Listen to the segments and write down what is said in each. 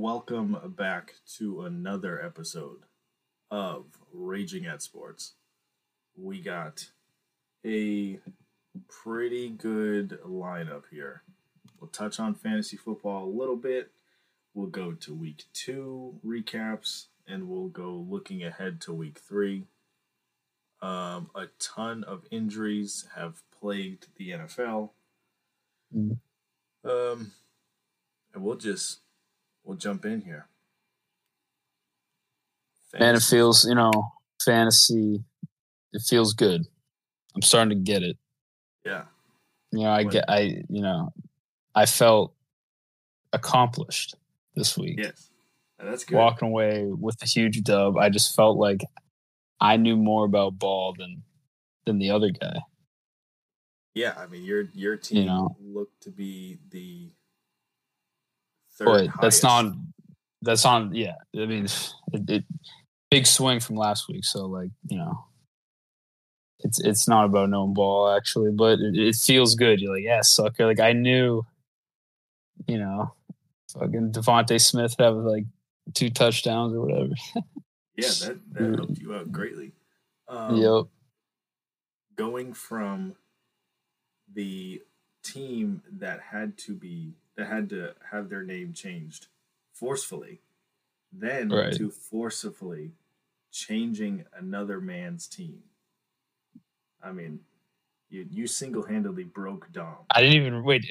welcome back to another episode of Raging at Sports. We got a pretty good lineup here. We'll touch on fantasy football a little bit. We'll go to week two recaps, and we'll go looking ahead to week three. Um, a ton of injuries have plagued the NFL. Mm. Um, and we'll just we'll jump in here. Man, it feels, you know, fantasy, it feels good. I'm starting to get it. yeah, You know, I What? get, I, you know, I felt accomplished this week. yes, that's good. Walking away with a huge dub. I just felt like I knew more about ball than than the other guy. Yeah, I mean your your team know. looked to be the But that's not that's on yeah. I mean it, it big swing from last week, so like, you know. It's it's not about knowing ball actually, but it, it feels good. You're like, yeah, sucker. Like I knew, you know, fucking DeVonta Smith have like two touchdowns or whatever. Yeah, that that helped you out greatly. Um, yep. Going from the team that had to be that had to have their name changed forcefully, then Right. to forcefully changing another man's team. I mean, you you single handedly broke Dom. I didn't even wait.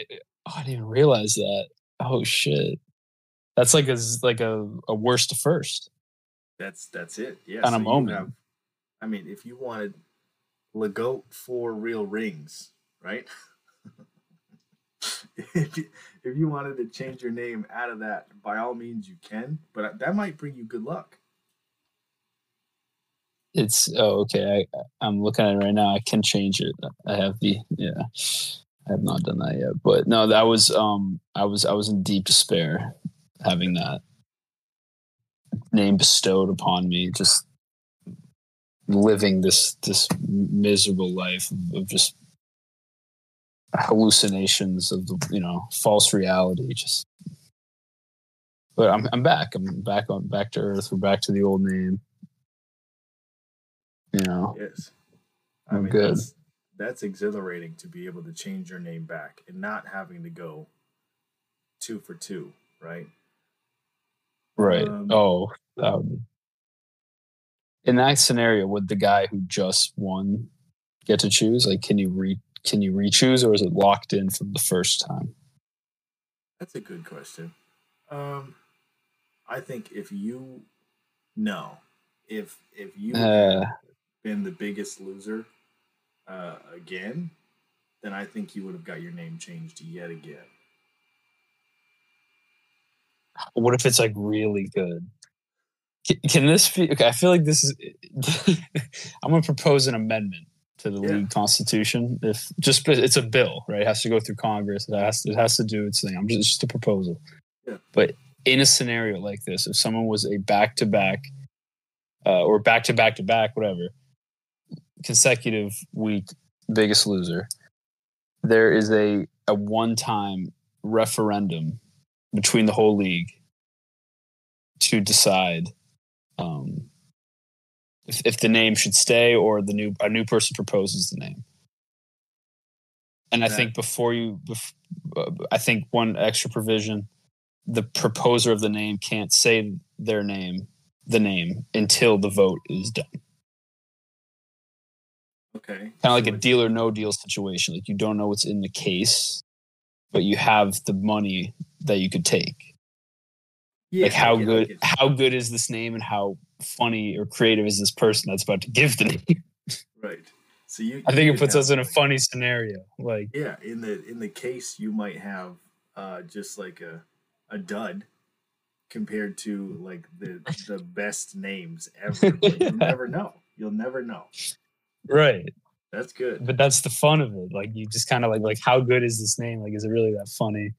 Oh, I didn't even realize that. Oh shit. That's like a like a, a worst to first. That's that's it. Yeah. Kinda you moment. have- I mean, if you wanted Legoat for real rings, right? if, you, if you wanted to change your name out of that, by all means you can, but that might bring you good luck. It's oh okay. I I'm looking at it right now. I can change it. I have the yeah. I have not done that yet. But no, that was um I was I was in deep despair having that name bestowed upon me, just living this this miserable life of, of just hallucinations of the you know false reality just. But i'm i'm back. I'm back on back to earth. We're back to the old name. You know? Yes. I'm good. That's, that's exhilarating to be able to change your name back and not having to go two for two, right? right. Um, oh that would be- in that scenario would the guy who just won get to choose? Like can you re can you re-choose or is it locked in from the first time That's a good question. Um, I think if you no, if if you uh been the biggest loser uh, again, then I think you would have got your name changed yet again. what if it's like really good can, can this be okay i feel like this is i'm going to propose an amendment to the Yeah. league constitution if just it's a bill right it has to go through congress it has it has to do its thing i'm just, it's just a proposal Yeah. but in a scenario like this if someone was a back-to-back uh, or back-to-back to back whatever consecutive week biggest loser there is a a one-time referendum between the whole league to decide um, if, if the name should stay or the new a new person proposes the name. And I think before you, bef- uh, I think one extra provision: the proposer of the name can't say their name, the name, until the vote is done. Okay. Kind of like a deal or no deal situation. Like you don't know what's in the case, but you have the money that you could take. Yeah, like how I get- I good get- how good is this name and how funny or creative is this person that's about to give the name Right. So you. i think you it puts have, us in a like- funny scenario like Yeah, in the in the case you might have uh, just like a a dud compared to like the the best names ever. But you'll never know. You'll never know. right That's good. but that's the fun of it like you just kind of like like how good is this name like is it really that funny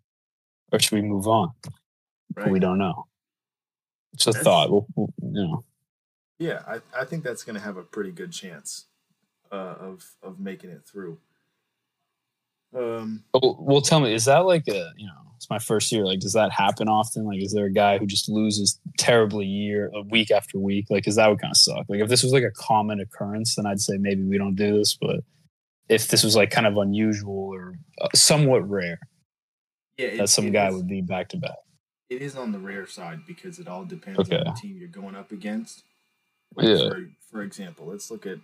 or should we move on Right. we don't know it's a That's- thought we'll, we'll- you know Yeah, I, I think that's going to have a pretty good chance uh, of of making it through. Um, Oh, well tell me is that like a you know It's my first year. Like, does that happen often? Like, is there a guy who just loses terribly year, uh, week after week? Like, because that would kind of suck. Like, if this was like a common occurrence, then I'd say maybe we don't do this. But if this was like kind of unusual or uh, somewhat rare, Yeah, that some guy would be back to back. It is on the rare side because it all depends Okay. on the team you're going up against. Like Yeah. For, for example, let's look at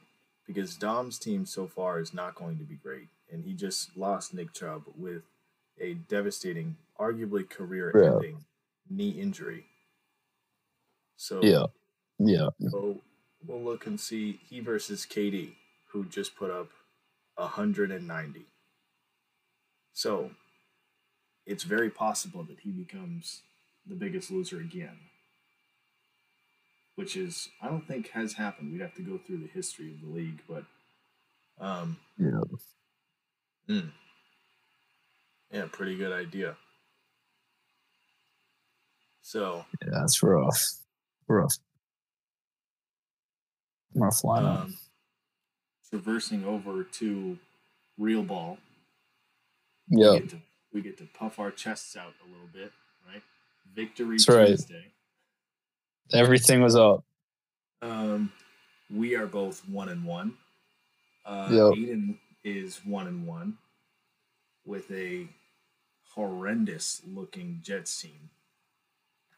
because Dom's team so far is not going to be great, and he just lost Nick Chubb with a devastating, arguably career-ending knee injury. So Yeah. Yeah. we'll, we'll look and see he versus KD, who just put up 190. So it's very possible that he becomes the biggest loser again. Which is, I don't think has happened. We'd have to go through the history of the league, but um, Yeah. mm. yeah, pretty good idea. So, Yeah, that's rough. Rough. Rough lineup. um, traversing over to real ball, yeah. we, we get to puff our chests out a little bit, right? Victory That's right. Tuesday. Everything was up. Um, we are both one and one. Uh, Yep. Aiden is one and one with a horrendous looking Jets team.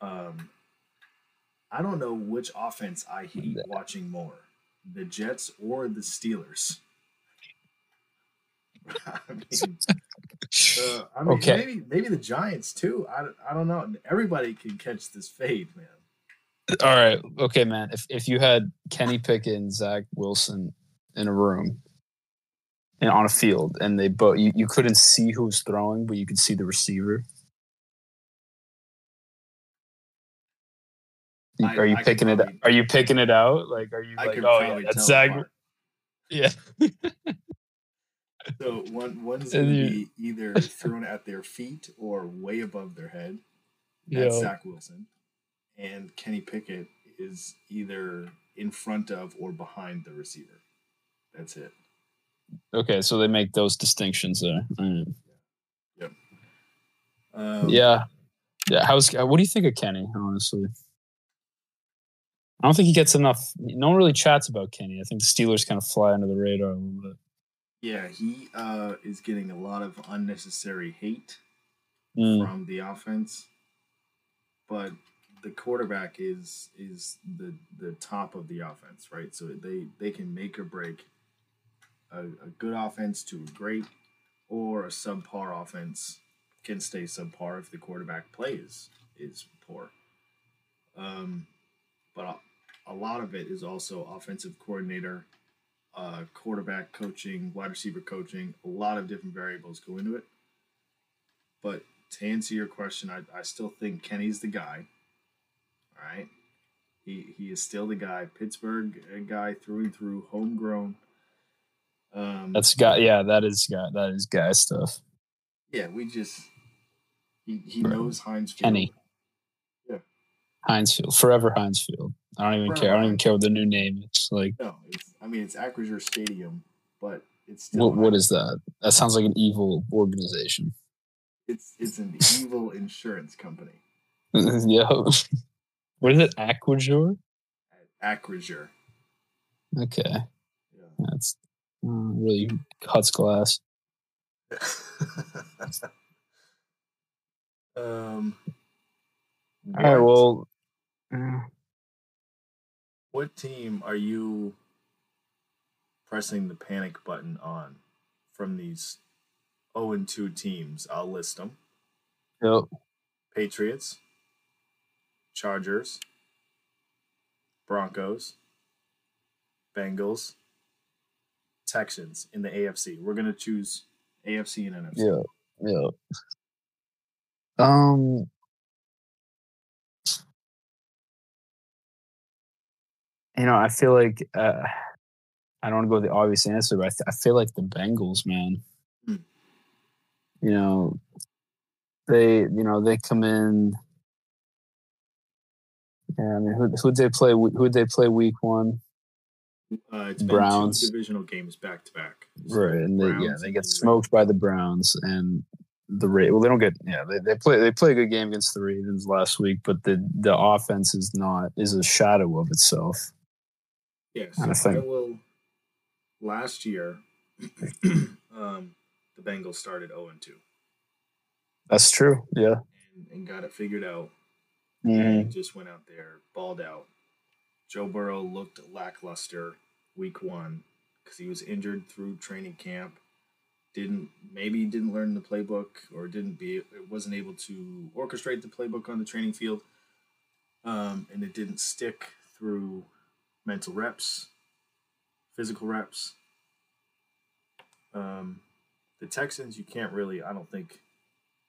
Um, I don't know which offense I hate watching more, the Jets or the Steelers. I mean, uh, I mean Okay. maybe maybe the Giants too. I, I don't know. Everybody can catch this fade, man. All right. Okay, man. If if you had Kenny Pickett and Zach Wilson in a room and on a field and they both you, you couldn't see who was throwing, but you could see the receiver. I- are you I picking it probably- are you picking it out? Like are you I like, could oh yeah, that's Zach apart. Yeah. So one one's going to you- be either thrown at their feet or way above their head. Yeah. That's Zach Wilson, and Kenny Pickett is either in front of or behind the receiver. That's it. Okay, so they make those distinctions there. Mm. Um, Yeah. Yeah. How's what do you think of Kenny, honestly? I don't think he gets enough. No one really chats about Kenny. I think the Steelers kind of fly under the radar a little bit. Yeah. He uh, is getting a lot of unnecessary hate Mm, from the offense, but the quarterback is is the the top of the offense, right? So they they can make or break a, a good offense to a great, or a subpar offense can stay subpar if the quarterback play is is poor. Um, but a, a lot of it is also offensive coordinator, uh, quarterback coaching, wide receiver coaching. A lot of different variables go into it. But to answer your question, I, I still think Kenny's the guy. All right. He, he is still the guy. Pittsburgh guy through and through, homegrown. Um, that's guy. Yeah, that is guy. That is guy stuff. yeah, we just he, he knows Heinz Field. Kenny. Yeah. Heinz Field, forever Heinz Field. I don't even Forever care. I don't even care what the new name is. Like, No, it's I mean it's Acrisure Stadium, but it's still what what Heinz. is that? That sounds like an evil organization. it's it's an evil insurance company. yeah. What is it? Aquajor? Acrisure. Okay, Yeah. that's uh, really cuts glass. um. All right. what- Well, uh, what team are you pressing the panic button on from these 0 and 2 teams? I'll list them: yep. Patriots, Chargers, Broncos, Bengals, Texans in the AFC. We're gonna choose AFC and NFC. Yeah, yeah. Um, you know, I feel like uh, I don't want to go with the obvious answer, but I, th- I feel like the Bengals, man. Hmm. You know, they you know they come in. Yeah, I mean, who who'd they play? Who'd they play week one? Uh, it's been Browns. divisional games back to back. Right, and they, yeah, they get smoked by the Browns, and the Ra- well, they don't get yeah they, they play they play a good game against the Ravens last week, but the the offense is not is a shadow of itself. Yeah, Kinda so I will. Last year, um, the Bengals started zero and two That's true. Yeah. and, and got it figured out. Mhm. and just went out there, balled out. Joe Burrow looked lackluster week one because he was injured through training camp. Didn't maybe didn't learn the playbook or didn't be wasn't able to orchestrate the playbook on the training field, um, and it didn't stick through mental reps, physical reps. Um, the Texans, you can't really. I don't think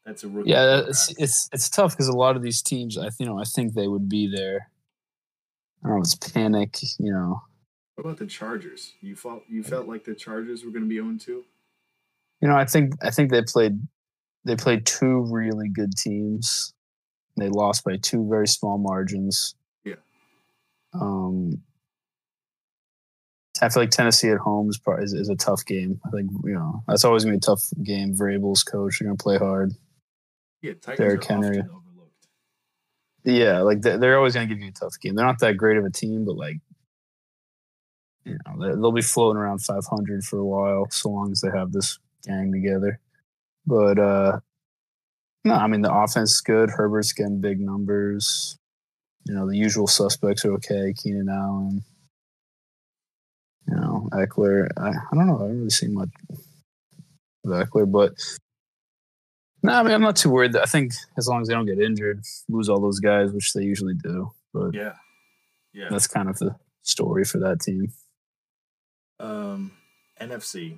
that's a rookie. Yeah, it's it's it's tough because a lot of these teams, I you know, I think they would be there. I don't know. It's panic, you know. What about the Chargers? You felt you felt like the Chargers were going to be 0 2? You know, I think I think they played they played two really good teams. They lost by two very small margins. Yeah. Um, I feel like Tennessee at home is, probably, is is a tough game. I think you know that's always gonna be a tough game. Vrabel's coach, they're gonna play hard. Yeah, Titans Derrick Henry. overlooked. Yeah, like they- they're always going to give you a tough game. They're not that great of a team, but like, you know, they- they'll be floating around 500 for a while, so long as they have this gang together. But uh no, I mean the offense is good. Herbert's getting big numbers. You know, the usual suspects are okay. Keenan Allen, you know, Ekeler. I, I don't know. I haven't really seen much of Ekeler, but no, I mean, I'm not too worried. I think as long as they don't get injured, lose all those guys, which they usually do. But Yeah, yeah. that's kind of the story for that team. Um, NFC.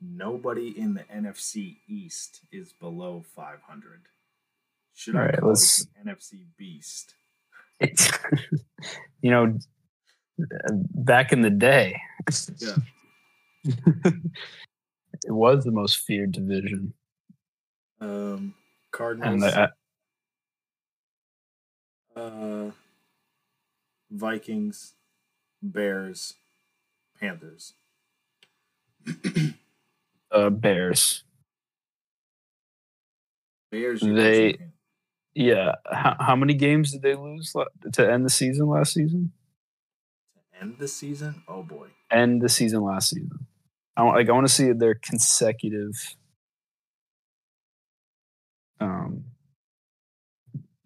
Nobody in the NFC East is below 500. Should All I right, call let's- NFC Beast? you know, back in the day, Yeah. it was the most feared division. Um, Cardinals, I, uh, Vikings, Bears, Panthers. uh, Bears. Bears. They- Yeah. How, how many games did they lose to end the season last season? End the season. Oh boy. End the season last season. I want like I want to see their consecutive. Um,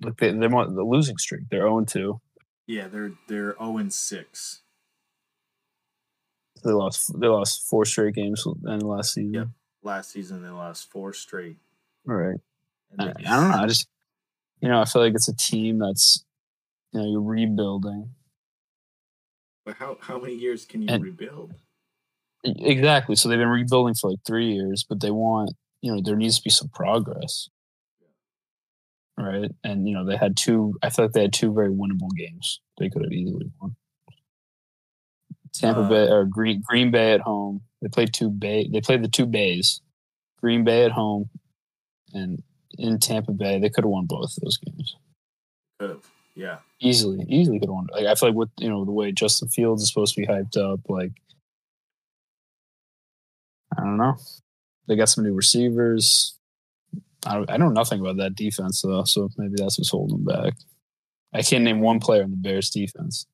like they, they're the losing streak. They're zero two. Yeah, they're they're 0 and 6. They lost. They lost four straight games in the last season. Yep. Last season they lost four straight. All right. I, I don't know. I just, you know, I feel like it's a team that's, you know, you're rebuilding. But how how many years can you And- rebuild? Exactly. So they've been rebuilding for like three years, but they want, you know, there needs to be some progress. Right. And, you know, they had two, I feel like they had two very winnable games. They could have easily won. Tampa Uh, Bay or Green Green Bay at home. They played two Bay. They played the two Bays. Green Bay at home, and in Tampa Bay, they could have won both of those games Could have. Yeah. easily. Easily could have won. Like I feel like with you know the way Justin Fields is supposed to be hyped up, like I don't know. They got some new receivers. I, I know nothing about that defense though, so maybe that's what's holding them back. I can't name one player in the Bears defense.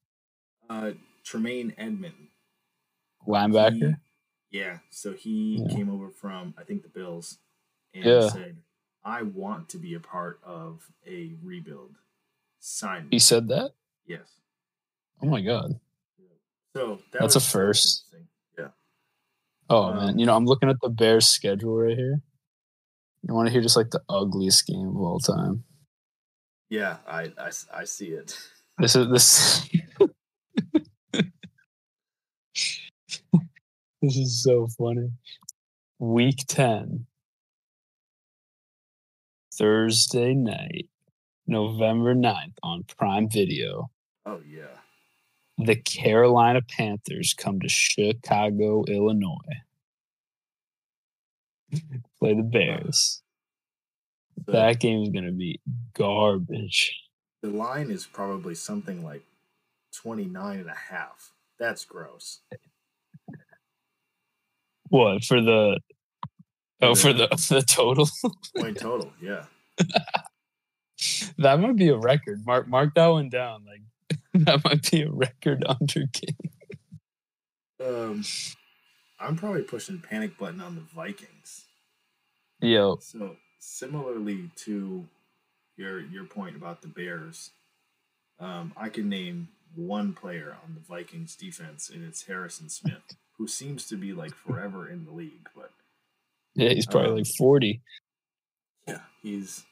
Uh, Tremaine Edmond, Linebacker. He- yeah. So he Yeah. came over from I think the Bills and Yeah. said, "I want to be a part of a rebuild. Sign me." He said that. yes. Oh my god. So that That's a was- that was first. Yeah. Oh Um, man, you know I'm looking at the Bears schedule right here. You want to hear just like the ugliest game of all time? Yeah. I I, I see it. This is this. this is so funny. Week ten, Thursday night, November 9th on Prime Video. Oh yeah. The Carolina Panthers come to Chicago, Illinois. Play the Bears. The, That game is going to be garbage. the line is probably something like 29 and a half. That's gross. What for the Oh, for the the total. point total. Yeah. that might be a record. Mark mark that one down. Like that might be a record under game. Um, I'm probably pushing panic button on the Vikings. Yo, So similarly to your your point about the Bears, um, I can name one player on the Vikings defense, and it's Harrison Smith, who seems to be like forever in the league, but yeah, he's probably Um, like forty. yeah, he's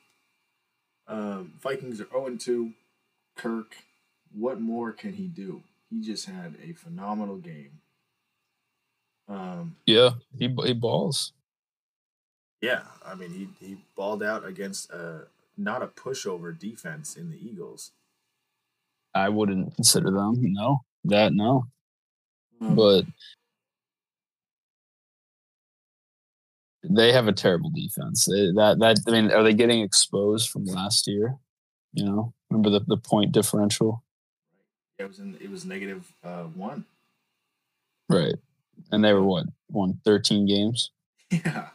um, Vikings are 0 2. Kirk, what more can he do? He just had a phenomenal game. Um, Yeah, he he balls. Yeah, I mean he he balled out against a not a pushover defense in the Eagles. I wouldn't consider them. No, that no. Um, But they have a terrible defense. They, that that I mean, are they getting exposed from last year? You know, remember the the point differential, it was in it was negative uh, one. right? And they were what won thirteen games. Yeah,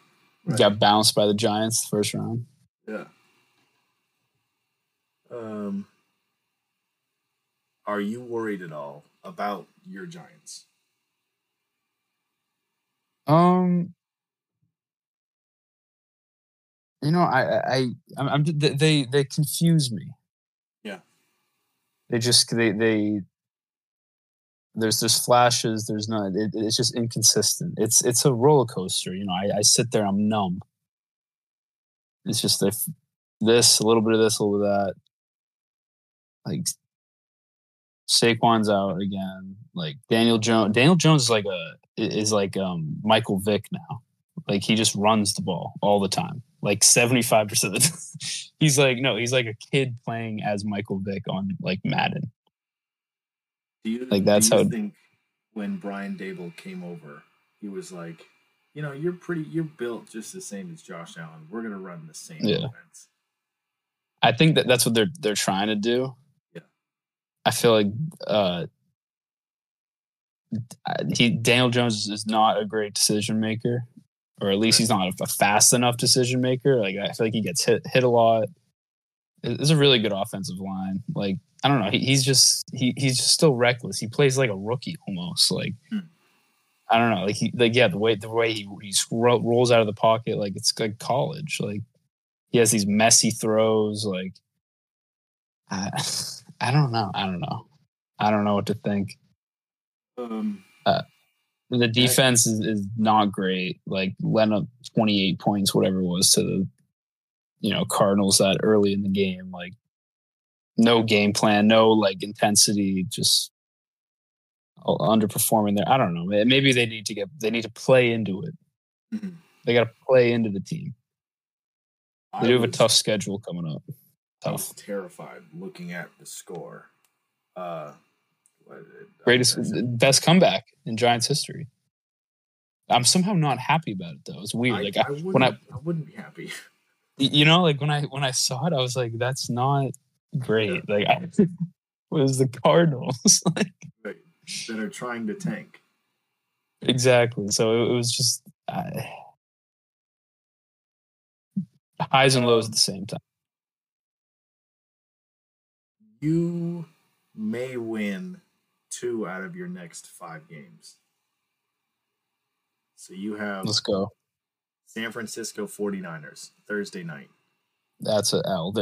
right. Got bounced by the Giants first round. yeah. Um, are you worried at all about your Giants? Um, you know, I, I, I I'm, I'm they, they confuse me. Yeah. They just, they, they. There's, there's flashes. There's not. It, it's just inconsistent. It's, it's a roller coaster. You know, I, I sit there. I'm numb. It's just if this, a little bit of this, a little bit of that. Like Saquon's out again. Like Daniel Jones. Daniel Jones is like a is like um Michael Vick now. Like he just runs the ball all the time. Like seventy five percent of the time. he's like no, he's like a kid playing as Michael Vick on like Madden. Do you Like, that's you how- think when Brian Daboll came over, he was like, you know, you're pretty, you're built just the same as Josh Allen. We're gonna run the same Yeah. offense. I think that that's what they're they're trying to do. Yeah. I feel like uh he Daniel Jones is not a great decision maker, or at least he's not a fast enough decision maker. Like I feel like he gets hit hit a lot. It's a really good offensive line. Like I don't know, he, he's just he he's just still reckless. He plays like a rookie almost. Like Hmm. I don't know, like he like yeah the way the way he he ro- rolls out of the pocket like it's like college. Like he has these messy throws. Like I I don't know. I don't know. I don't know what to think. Um, The defense is, is not great. Like letting up 28 points, whatever it was, to the you know Cardinals that early in the game. Like no game plan, no like intensity, just underperforming there. I don't know. Maybe they need to get they need to play into it. mhm. They got to play into the team. I They do have a tough schedule coming up. I Tough. terrified looking at the score. Uh, what is it? Greatest, best comeback in Giants history. I'm somehow not happy about it though. It's weird. I, like I, I, wouldn't, when I, I wouldn't be happy. you know, like when I when I saw it, I was like, that's not great. Like I it was the Cardinals. like that are trying to tank. exactly. So it, was just uh, highs and lows at the same time. You may win two out of your next five games. So you have Let's go. San Francisco 49ers Thursday night. That's a L.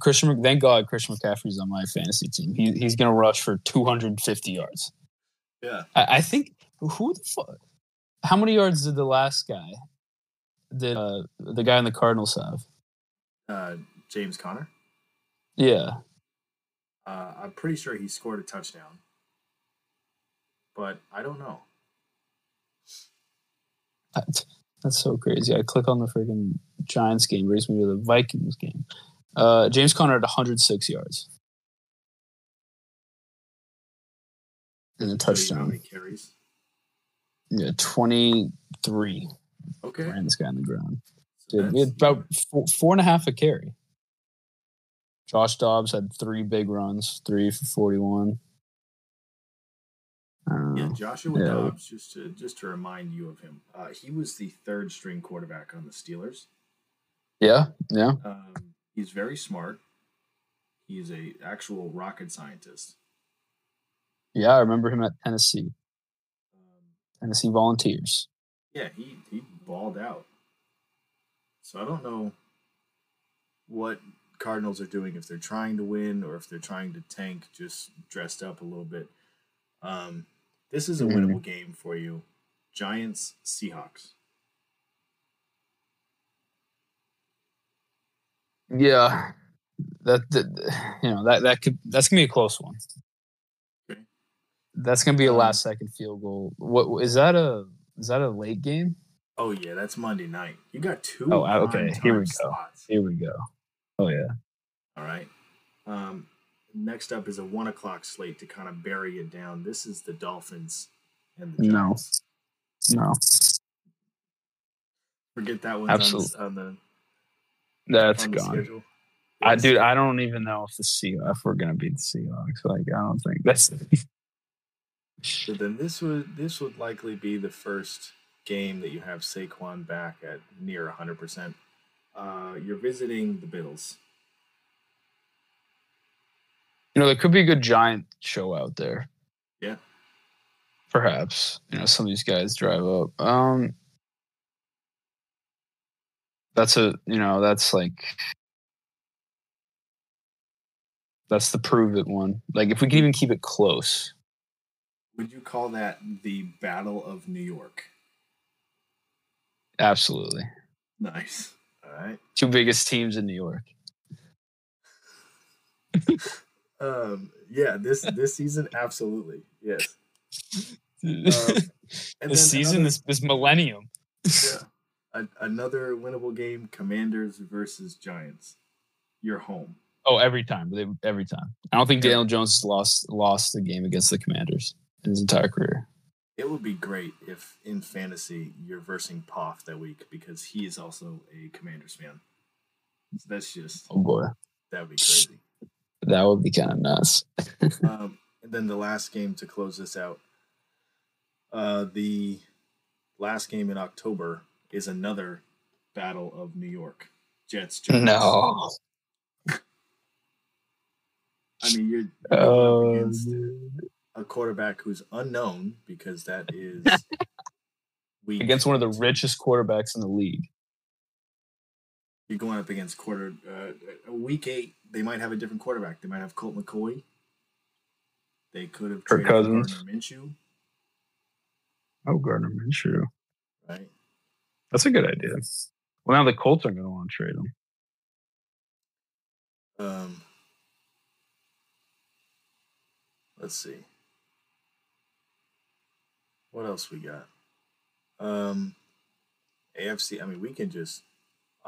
Christian, thank God Christian McCaffrey's on my fantasy team. He, he's going to rush for 250 yards. Yeah. I, I think who the fuck? How many yards did the last guy? Did uh, the guy in the Cardinals have? Uh, James Conner. Yeah, Uh, I'm pretty sure he scored a touchdown. But I don't know. That- that's so crazy. I click on the freaking Giants game, brings me to the Vikings game. Uh, James Conner at 106 yards and a Tell you How touchdown. carries? Yeah, 23. Okay. Ran this guy on the ground. Dude, we had about four, four and a half a carry. Josh Dobbs had three big runs, three for 41. Don't Yeah. Joshua Yeah. Dobbs. Just to just to remind you of him, uh, he was the third string quarterback on the Steelers. Yeah, yeah. Um, he's very smart. He's a actual rocket scientist. Yeah, I remember him at Tennessee, Um, Tennessee Volunteers. yeah, he he balled out. So I don't know what Cardinals are doing if they're trying to win or if they're trying to tank, just dressed up a little bit. Um, this is a Mhm. winnable game for you. Giants Seahawks. Yeah, that, that you know that that could that's gonna be a close one. Okay. That's gonna be a Um, last second field goal. What is that a is that a late game? Oh yeah, that's Monday night. You got two. Oh, okay, here we go. slots. Here we go. Oh yeah. All right. Um, next up is a one o'clock slate to kind of bury it down. This is the Dolphins and the No. Giants. No, no, Forget that one. Absolute- on the, on that's on the gone. schedule. I dude, I don't even know if the Sea if we're gonna beat the Seahawks. Like, I don't think that's. So then this would this would likely be the first game that you have Saquon back at near 100%. Uh, you're visiting the Bills. You know, there could be a good giant show out there. Yeah. Perhaps. You know, some of these guys drive up. Um that's a you know, that's like that's the prove it one. Like if we can even keep it close. Would you call that the Battle of New York? Absolutely. Nice. All right. Two biggest teams in New York. Um, yeah, this this season, absolutely. Yes. Um, this season, another- this this millennium. yeah, a, another winnable game: Commanders versus Giants. You're home. Oh, every time. They- Every time. I don't think. Daniel Jones lost lost a game against the Commanders in his entire career. It would be great if in fantasy you're versing Poff that week because he is also a Commanders fan. So that's just Oh boy, that would be crazy. That would be kind of nuts. um, and then the last game to close this out. Uh, the last game in October is another Battle of New York. Jets. Giants. No. I mean you're, you're Oh, against a quarterback who's unknown because that is against one of the richest quarterbacks in the league. You're going up against quarter uh, week eight. They might have a different quarterback. They might have Colt McCoy. They could have traded Cousins. Gardner Minshew, Oh, Gardner Minshew. right? That's a good idea. Well, now the Colts are going to want to trade him. Um, let's see. What else we got? Um, AFC. I mean, we can just.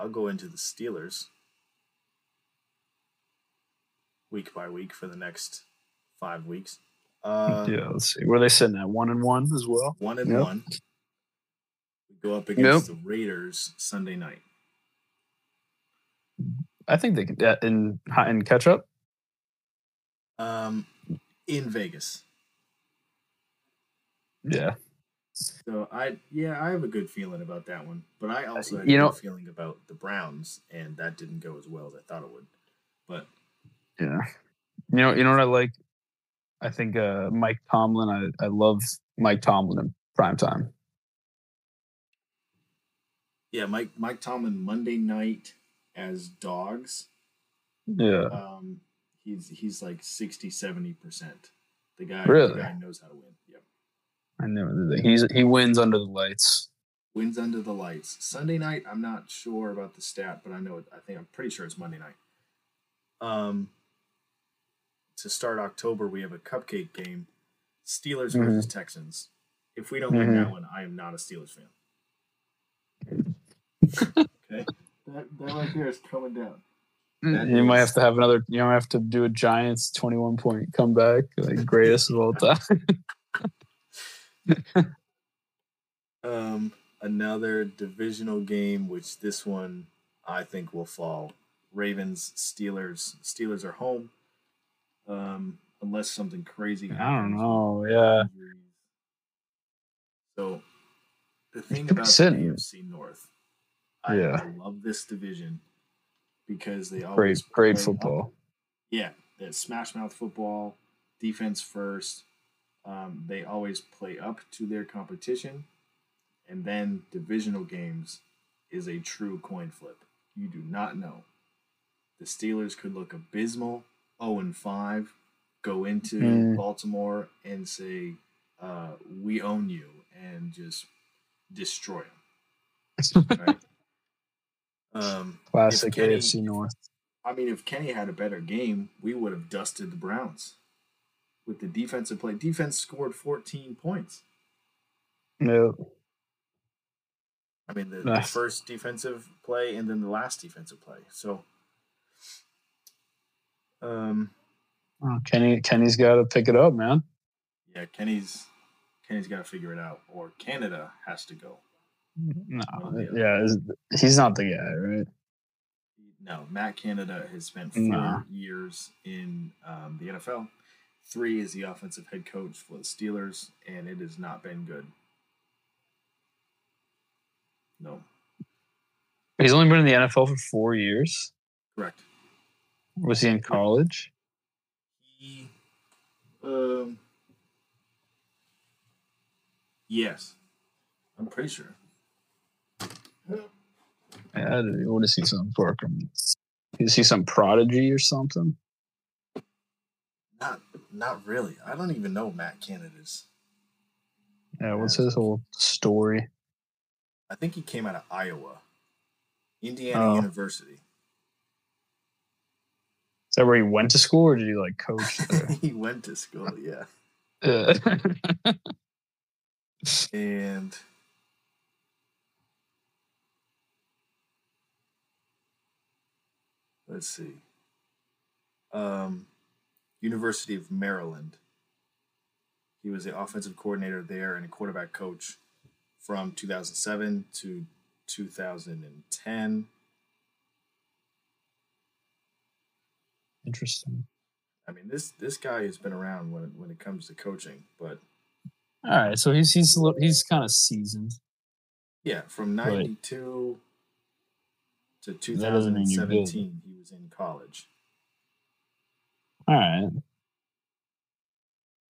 I'll go into the Steelers week by week for the next five weeks. Uh, yeah, let's see. Where are they sitting at? One and one as well. One and Yep. one. We go up against the Raiders Sunday night. I think they can yeah, in in catch up. Um, in Vegas. Yeah, So I yeah, I have a good feeling about that one. But I also had You a know- good feeling about the Browns, and that didn't go as well as I thought it would. But yeah. You know, you know what I like. I think uh, Mike Tomlin. I I love Mike Tomlin in prime time. yeah, Mike Mike Tomlin Monday night as dogs. Yeah, Um, he's he's like 60 70 percent. The guy Really? the guy knows how to win. Yep. I know he's he wins under the lights. Wins under the lights. Sunday night, I'm not sure about the stat, but I know it. I think I'm pretty sure it's Monday night. Um, to start October, we have a cupcake game: Steelers Mhm. versus Texans. If we don't win Mhm. that one, I am not a Steelers fan. okay, that that right there is coming down. That you might have to have another. You might have to do a Giants twenty-one point comeback, like greatest of all time. Um, another divisional game, which this one I think will fall. Ravens, Steelers. Steelers are home. Um, unless something crazy. I don't know. Yeah. So the thing about the AFC North, I, Yeah. I love this division because they always great up- football. Yeah, that smash mouth football, defense first. Um, they always play up to their competition, and then divisional games is a true coin flip. You do not know. The Steelers could look abysmal, zero and five, go into Mm. Baltimore and say, uh, "We own you," and just destroy them. Right? um, Classic Kenny- AFC North. I mean, if Kenny had a better game, we would have dusted the Browns with the defensive play. Defense scored 14 points. Yep. I mean, the, the first defensive play and then the last defensive play. So, um, Oh, Kenny Kenny's got to pick it up, man. yeah, Kenny's Kenny's got to figure it out, or Canada has to go. No, yeah. yeah, he's not the guy, right? No, Matt Canada has spent four Nah. years in um, the NFL. Three is the offensive head coach for the Steelers, and it has not been good. No, He's only been in the NFL for four years. correct. Was he in college? He, um, yes, I'm pretty sure. Yeah, what is he some for? Is he some prodigy or something? Not, really. I don't even know Matt Canada's. Yeah, what's his whole story? I think he came out of Iowa, Indiana Oh. University. Is that where he went to school, or did he like coach there? he went to school, yeah, Yeah. and let's see. Um, University of Maryland. He was the offensive coordinator there and a quarterback coach from 2007 to 2010. Interesting. I mean, this this guy has been around when it, when it comes to coaching, but All right, so he's he's a little- he's kind of seasoned. yeah, from Right. 92 to That doesn't mean you're good. 2017, he was in college. All right,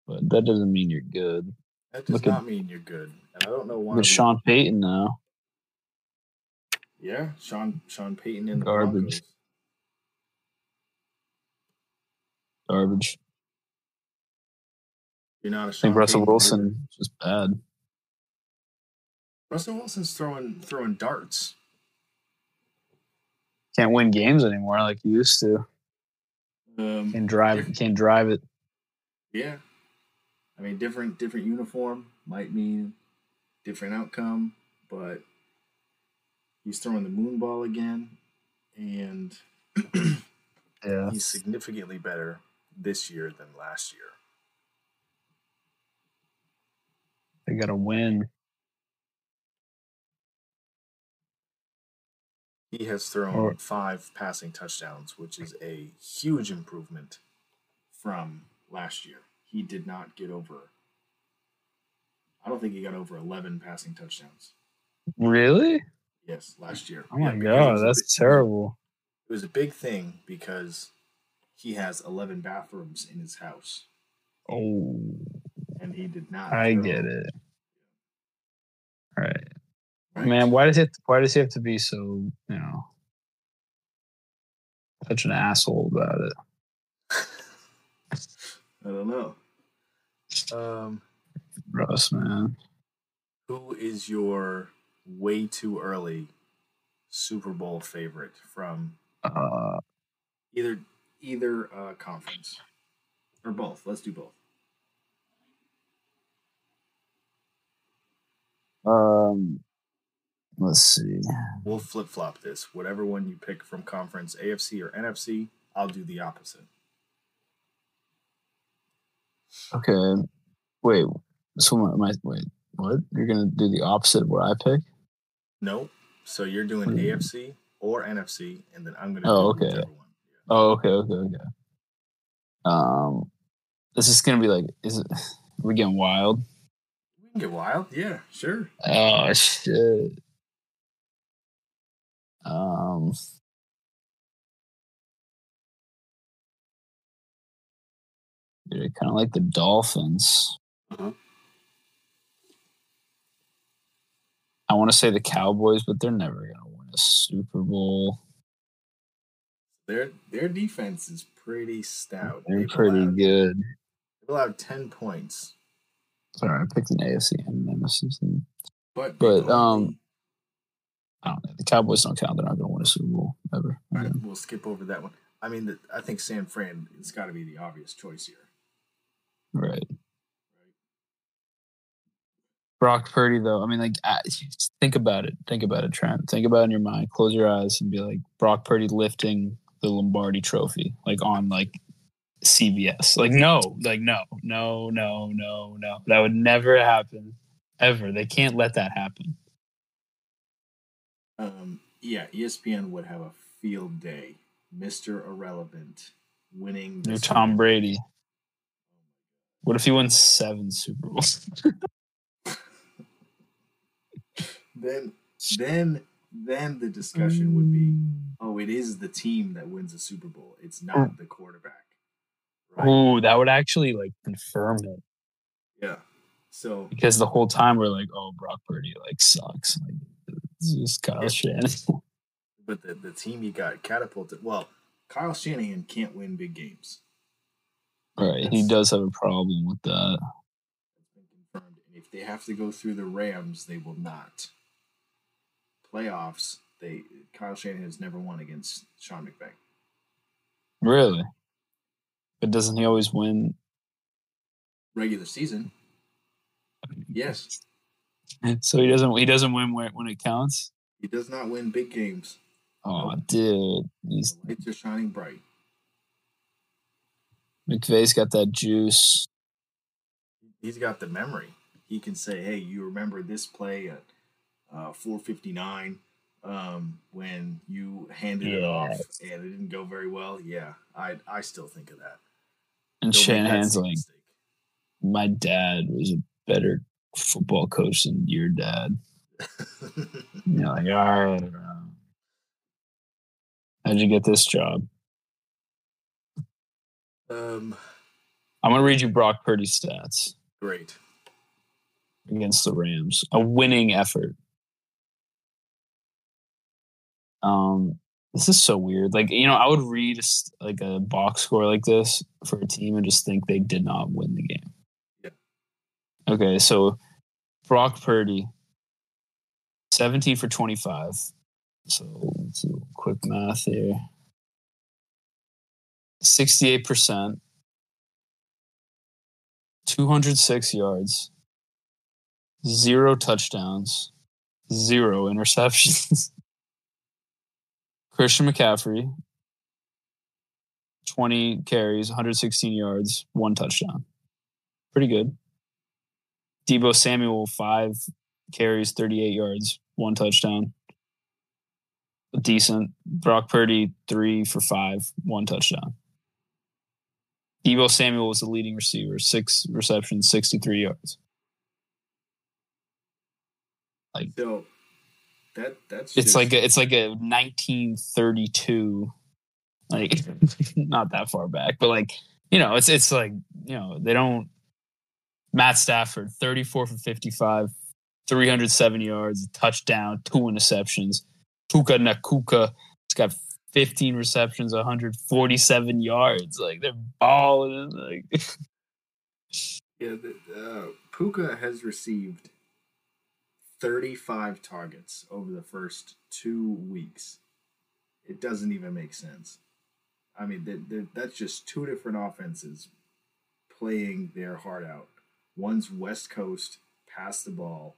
but that doesn't mean you're good. That does Look at- not mean you're good. And I don't know why. With Sean Payton now. Yeah, Sean Sean Payton in the Garbage. Broncos. Garbage. You're not a I Sean think Russell Payton Wilson is just bad. Russell Wilson's throwing throwing darts. Can't win games anymore like he used to. Um, Can't drive. Can't drive it. yeah, I mean different different uniform might mean different outcome, but he's throwing the moon ball again, and Yeah. he's significantly better this year than last year. They got to win. He has thrown Or- five passing touchdowns, which is a huge improvement from last year. He did not get over. I don't think he got over 11 passing touchdowns. Really? Yes, last year. Oh my Yeah, god, that's big- terrible. It was a big thing because he has 11 bathrooms in his house, Oh, and he did not. I get it. All right, right? man. Why does it? Why does he have to be so? You know, such an asshole about it? I don't know. Um, Russ, man. who is your way too early Super Bowl favorite from Uh, either either uh, conference or both? Let's do both. um, let's see. We'll flip flop this. Whatever one you pick from conference, AFC or NFC, I'll do the opposite. Okay, wait. So my, my wait, what? You're gonna do the opposite of what I pick? No, so you're doing Hmm. AFC or NFC, and then I'm gonna. Oh, okay. Oh, okay, okay, okay. Um, this is gonna be like, is it? We're getting wild. We can get wild. Yeah, sure. Oh shit. Um. They're kind of like the Dolphins. Uh-huh. I want to say the Cowboys, but they're never gonna win a Super Bowl. Their their defense is pretty stout. They're They've pretty allowed, good. They've allowed ten points, Sorry, I picked an AFC and an NFC team. but But, um, I don't know. The Cowboys don't count. They're not gonna win a Super Bowl ever. all right, we'll skip over that one. I mean, the, I think San Fran has got to be the obvious choice here. Right. Brock Purdy, though. I mean, like, I- think about it. Think about it, Trent. Think about it in your mind. Close your eyes and be like, Brock Purdy lifting the Lombardi Trophy, like on like CBS. Like, no, like, no, no, no, no, no. That would never happen, ever. They can't let that happen. Um, yeah, ESPN would have a field day. Mister Irrelevant winning. New Tom. Brady. What if he won seven Super Bowls? Then, then, then the discussion would be, oh, it is the team that wins the Super Bowl. It's not the quarterback. Right? Ooh, that would actually like confirm it. Yeah. So because the whole time we're like, oh, Brock Purdy like sucks. Like, it's just Kyle Yeah. Shanahan. But the, the team he got catapulted. Well, Kyle Shanahan can't win big games. right. He does have a problem with that. Confirmed. And if they have to go through the Rams, they will not. Playoffs, they Kyle Shanahan has never won against Sean McVay. Really? But doesn't he always win? Regular season, yes, So he doesn't he doesn't win when, when it counts? he does not win big games. Oh, dude. He's The lights are shining bright. McVay's got that juice. He's got the memory. He can say, "Hey, you remember this play at uh, 4:59 um, when you handed it off and it didn't go very well?" Yeah, I I still think of that. And Don't make that Shanahan's like, my dad was a better football coach than your dad. You're like, all right. um, How'd you get this job? um, I'm gonna read you Brock Purdy's stats great. against the Rams. A winning effort. Um, this is so weird. Like you know, I would read like a box score like this for a team and just think they did not win the game. Okay, so Brock Purdy, 17 for 25. So let's do quick math here. 68%, 206 yards, zero touchdowns, zero interceptions. Christian McCaffrey, 20 carries, 116 yards, one touchdown. Pretty good. Deebo Samuel, five carries, 38 yards, one touchdown. Decent. Brock Purdy, three for five, one touchdown. Deebo Samuel was the leading receiver, six receptions, 63 yards. Like so that that's It's just- like a, it's like a 1932, like not that far back, but like you know, it's it's like you know they don't. Matt Stafford, 34 for 55, 307 yards, a touchdown, two interceptions. Puka Nacua has got 15 receptions, 147 yards. Like they're balling. Like yeah. The, uh, Puka has received 35 targets over the first two weeks. It doesn't even make sense. I mean, th th that's just two different offenses playing their heart out. One's West Coast, pass the ball.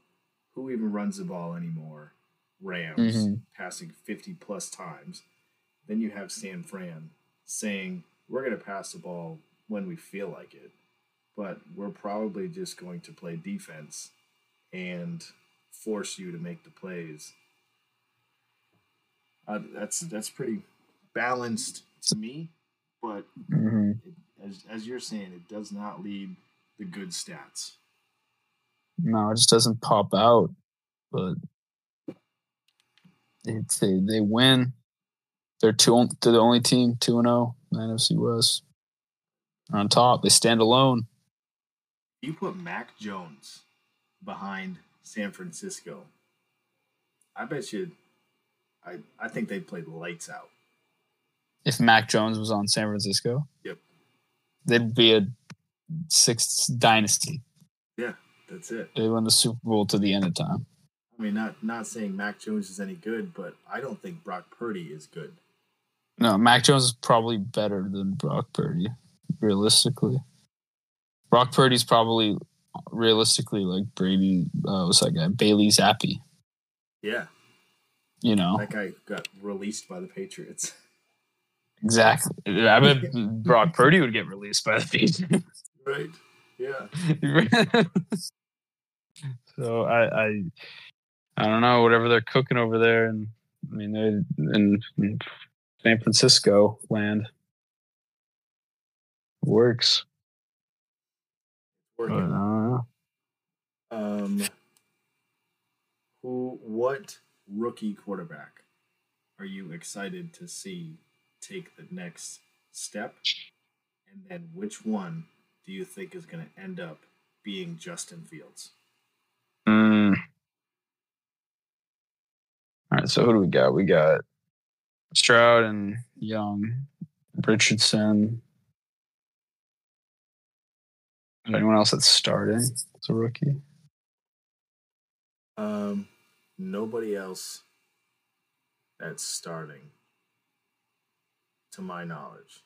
Who even runs the ball anymore? Rams Mhm. passing 50 plus times. Then you have San Fran saying, we're going to pass the ball when we feel like it, but we're probably just going to play defense and force you to make the plays. Uh, that's that's pretty balanced to me, but mhm. it, as as you're saying, it does not lead the good stats. No, it just doesn't pop out. But it's, they they win. They're two. They're the only team two and zero in the NFC West. On top, they stand alone. You put Mac Jones behind San Francisco. I bet you. I I think they played lights out. If Mac Jones was on San Francisco, Yep. they'd be a sixth dynasty. Yeah, that's it. They won the Super Bowl to the end of time. I mean, not not saying Mac Jones is any good, but I don't think Brock Purdy is good. No, Mac Jones is probably better than Brock Purdy, realistically. Brock Purdy's probably realistically like Brady. Uh, what's that guy? Bailey Zappe. Yeah, You know that guy got released by the Patriots. exactly. I bet Brock Purdy would get released by the Patriots. Right. Yeah. so I, I, I don't know whatever they're cooking over there, and I mean they're in, in San Francisco land works. Working. don't know. Um, who? What rookie quarterback are you excited to see take the next step? And then, which one do you think is going to end up being Justin Fields? Mm. All right, so who do we got? We got Stroud and Young, Richardson. Anyone else that's starting as a rookie? Um, nobody else that's starting, to my knowledge.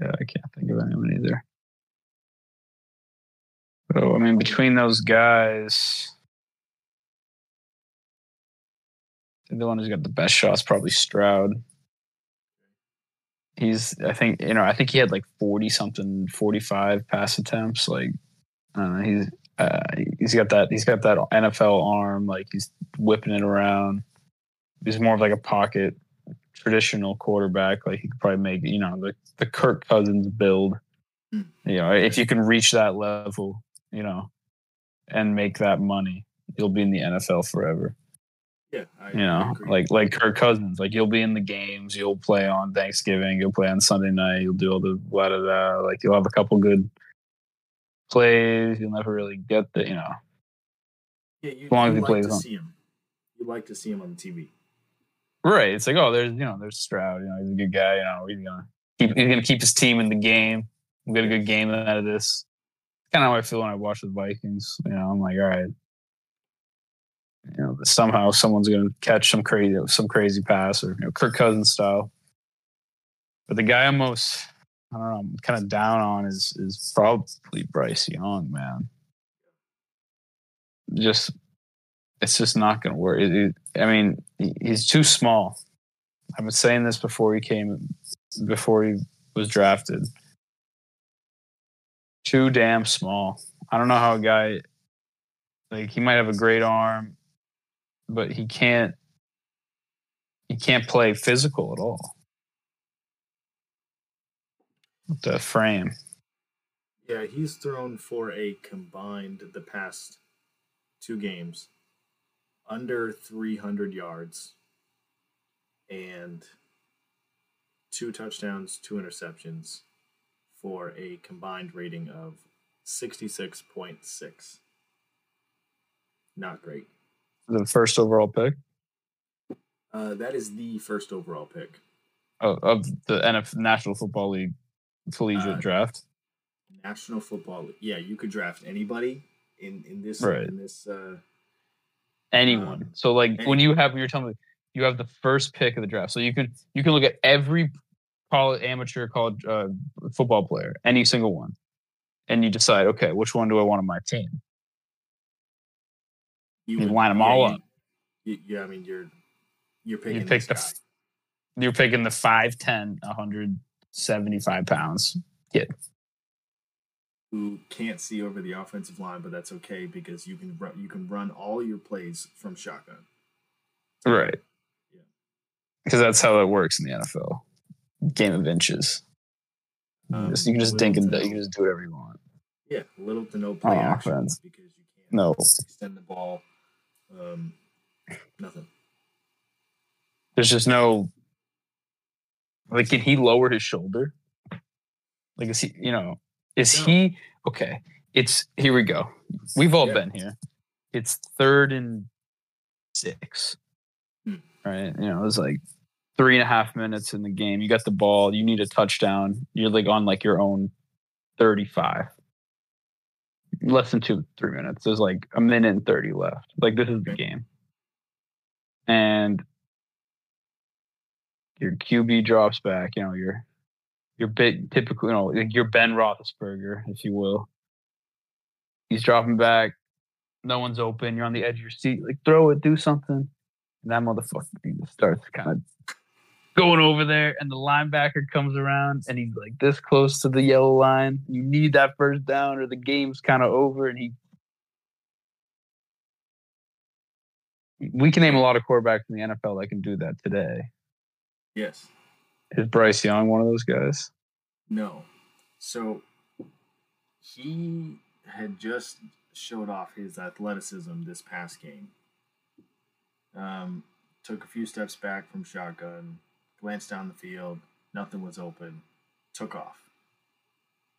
I can't think of anyone either. So I mean, between those guys, the one who's got the best shots probably Stroud. He's, I think, you know, I think he had like forty something, forty five pass attempts. Like, I don't know, he's uh, he's got that he's got that NFL arm. Like he's whipping it around. He's more of like a pocket traditional quarterback. Like he could probably make you know the the Kirk Cousins build. Hmm. You know, if you can reach that level, you know, and make that money, you'll be in the NFL forever. Yeah, I, You know, like like Kirk Cousins, like you'll be in the games, you'll play on Thanksgiving, you'll play on Sunday night, you'll do all the blah blah blah. Like you'll have a couple good plays. You'll never really get the you know. yeah, you, as long as he like plays to on- see him. You like to see him on TV. Right. It's like, oh, there's you know, there's Stroud. You know, he's a good guy. You know, he's gonna keep he's gonna keep his team in the game. We'll get a good game out of this. Kind of how I feel when I watch the Vikings. You know, I'm like, all right. You know, somehow someone's gonna catch some crazy some crazy pass or you know, Kirk Cousins style. But the guy I'm most I don't know, I'm kind of down on is is probably Bryce Young, man. Just it's just not going to work. It- it- I mean, he's too small. I've been saying this before he came, before he was drafted. Too damn small. I don't know how a guy, like, he might have a great arm, but he can't. He can't play physical at all. The frame. Yeah, he's thrown for a combined the past two games under 300 yards and two touchdowns, two interceptions for a combined rating of 66.6. Not great. The first overall pick Uh, that is the first overall pick. of, of the NF National Football League collegiate Uh, draft. National Football. League. Yeah, you could draft anybody in in this Right. in this. Uh, anyone. Um, so like when you have you're telling me you have the first pick of the draft, so you can you can look at every college amateur college uh, football player, any single one, and you decide, okay, which one do I want on my team? You would- line 'em all you- up. you- yeah, I mean you're you're picking you pick the guy. You're picking the 5'10", 175 pounds kid. Who can't see over the offensive line, but that's okay because you can run, you can run all your plays from shotgun. Right. Yeah. Because that's how it works in the NFL. Game of inches. You Um, just- you can just dink and to you can just do whatever you want. Yeah, little to no play On action offense. because you can't No. extend the ball. Um, nothing. There's just no like can he lower his shoulder? Like is he you know, is No. he okay. It's here we go. We've all Yeah. been here. It's third and six. Hmm. Right? You know, it's like three and a half minutes in the game. You got the ball, you need a touchdown. You're like on like your own 35. Less than two, three minutes. There's like a minute and 30 left. Like this is the game. And your QB drops back, you know, your your big typical, you know, like your Ben Roethlisberger, if you will. He's dropping back. No one's open. You're on the edge of your seat. Like throw it, do something. And that motherfucker he just starts kind of going over there, and the linebacker comes around, and he's like this close to the yellow line. You need that first down, or the game's kind of over. And he, we can name a lot of quarterbacks in the NFL that can do that today. Yes. Is Bryce Young one of those guys? No. So he had just showed off his athleticism this past game. Um, took a few steps back from shotgun, glanced down the field, nothing was open, took off.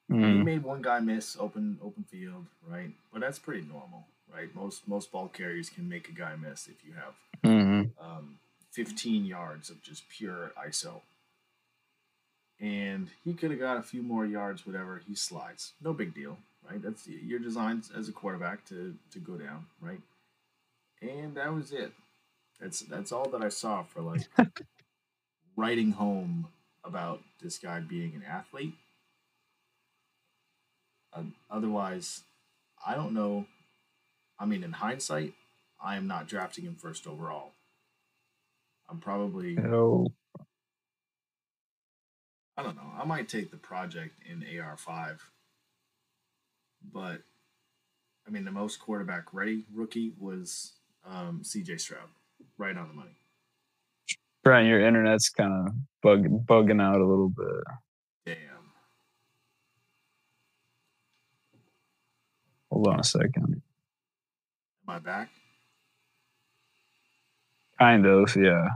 He Mm, made one guy miss open open field, right? But that's pretty normal, right? Most most ball carriers can make a guy miss if you have mm, um, 15 yards of just pure ISO. And he could have got a few more yards, whatever. He slides. No big deal, right? That's you're designed as a quarterback to, to go down, right? And that was it. That's that's all that I saw for like writing home about this guy being an athlete. Uh, otherwise, I don't know. I mean, in hindsight, I am not drafting him first overall. I'm probably no. I don't know. I might take the project in AR5. But I mean the most quarterback ready rookie was um, CJ Stroud. Right on the money. Brent, your internet's kind of bug, bugging out a little bit. Damn. Hold on a second. Am I back? Kind of, yeah.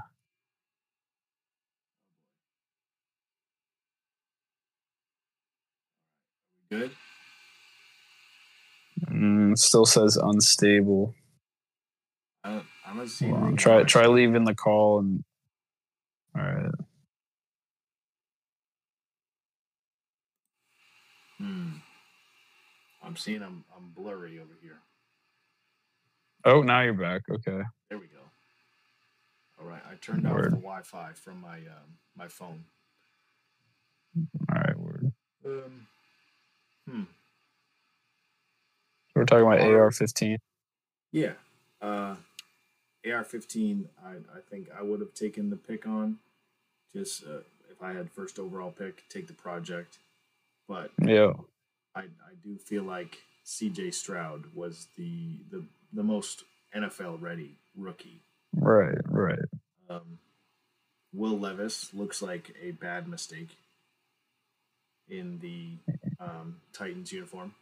Good? Mm, still says unstable. I don't, I don't see anything Try try leaving the call and. All right. Hmm. I'm seeing I'm, I'm blurry over here. Oh, now you're back. Okay. There we go. All right. I turned off Word. the Wi-Fi from my um, my phone. All right. Word. Um, hmm. We're talking about Or- AR-15. Yeah. Uh, AR-15, I, I think I would have taken the pick on. Just uh, if I had first overall pick, take the project. But Yeah. I, I do feel like C.J. Stroud was the the, the most NFL ready rookie. Right. Right. Um, Will Levis looks like a bad mistake in the um, Titans uniform.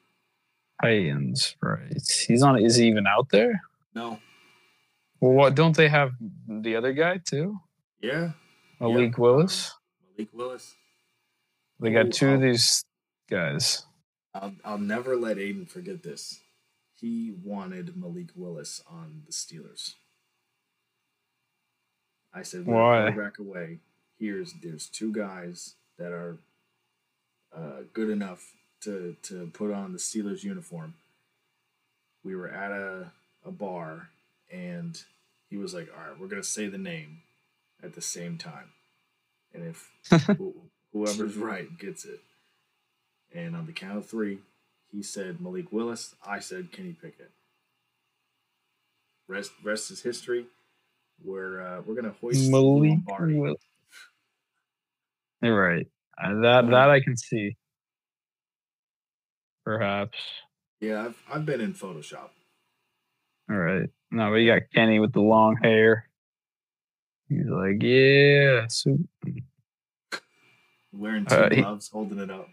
Titans. Right. He's on. Is he even out there? No. Well, what don't they have the other guy too? Yeah. Malik. Willis. Malik Willis. They got two of these guys. I'll, I'll never let Aiden forget this. He wanted Malik Willis on the Steelers. I said, Why? quarterback away. Here's there's two guys that are uh, good enough to to put on the Steelers uniform. We were at a a bar, and he was like, "All right, we're gonna say the name at the same time, and if who- whoever's right gets it." And on the count of three, he said Malik Willis. I said Kenny Pickett. Rest rest is history. We're uh, we're gonna hoist the Malik Lombardi. Willis. You're right. Uh, that that I can see. Perhaps. Yeah, I've I've been in Photoshop. All right. No, but you got Kenny with the long hair. He's like, yeah, so Wearing two Uh, he- gloves, holding it up.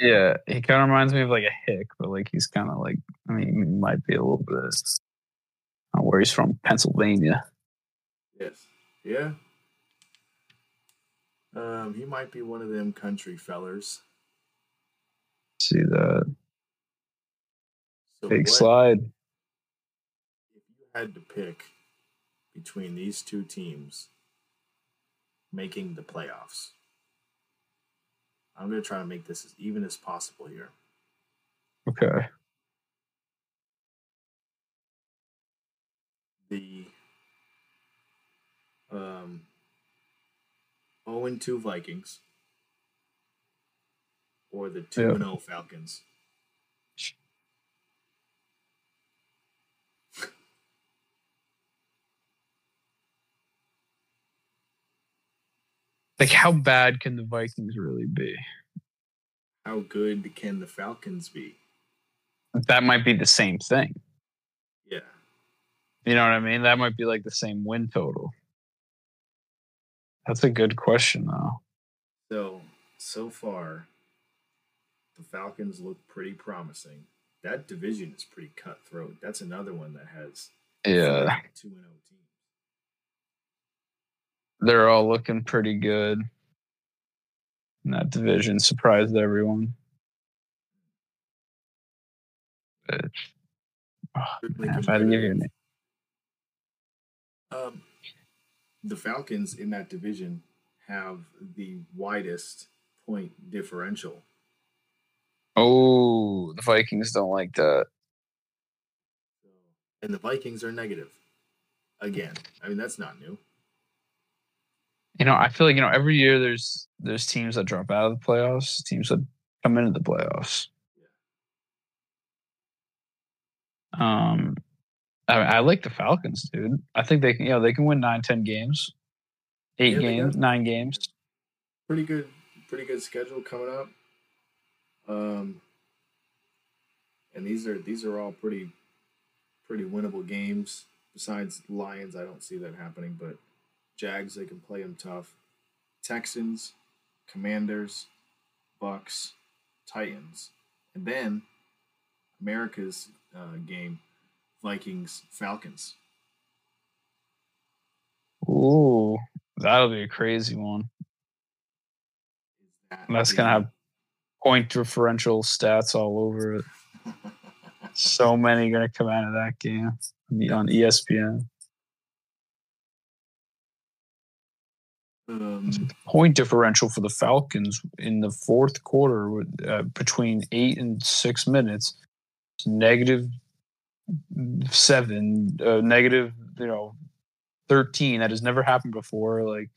Yeah, he kind of reminds me of like a hick, but like he's kind of like I mean, he might be a little bit. Of, where he's from, Pennsylvania. Yes. Yeah. Um, he might be one of them country fellers. See that So big what- slide. If you had to pick between these two teams making the playoffs, I'm going to try to make this as even as possible here. Okay. The um, 0 and 2 Vikings or the 2 and 0 Falcons. Like, how bad can the Vikings really be? How good can the Falcons be? That might be the same thing. Yeah. You know what I mean? That might be like the same win total. That's a good question, though. So, so far, the Falcons look pretty promising. That division is pretty cutthroat. That's another one that has Yeah, two and oh teams. they're all looking pretty good. in that division surprised everyone. But, oh, man, if I give you a name, Um, the Falcons in that division have the widest point differential. oh, the Vikings don't like that. And the Vikings are negative. Again, I mean, that's not new. You know, I feel like you know every year there's there's teams that drop out of the playoffs, teams that come into the playoffs. Um, I, I like the Falcons, dude. I think they can, you know, they can win nine, ten games, eight Yeah, games, nine games. Pretty good, pretty good schedule coming up. Um, and these are these are all pretty, pretty winnable games. Besides Lions, I don't see that happening. But Jags, they can play them tough. Texans, Commanders, Bucks, Titans, and then America's uh, game, Vikings, Falcons. Ooh, that'll be a crazy one. That That's gonna have point differential stats all over it. So many gonna come out of that game Be on ESPN. um, Point differential for the Falcons in the fourth quarter uh, between eight and six minutes, is negative seven, uh, negative you know thirteen. That has never happened before. Like,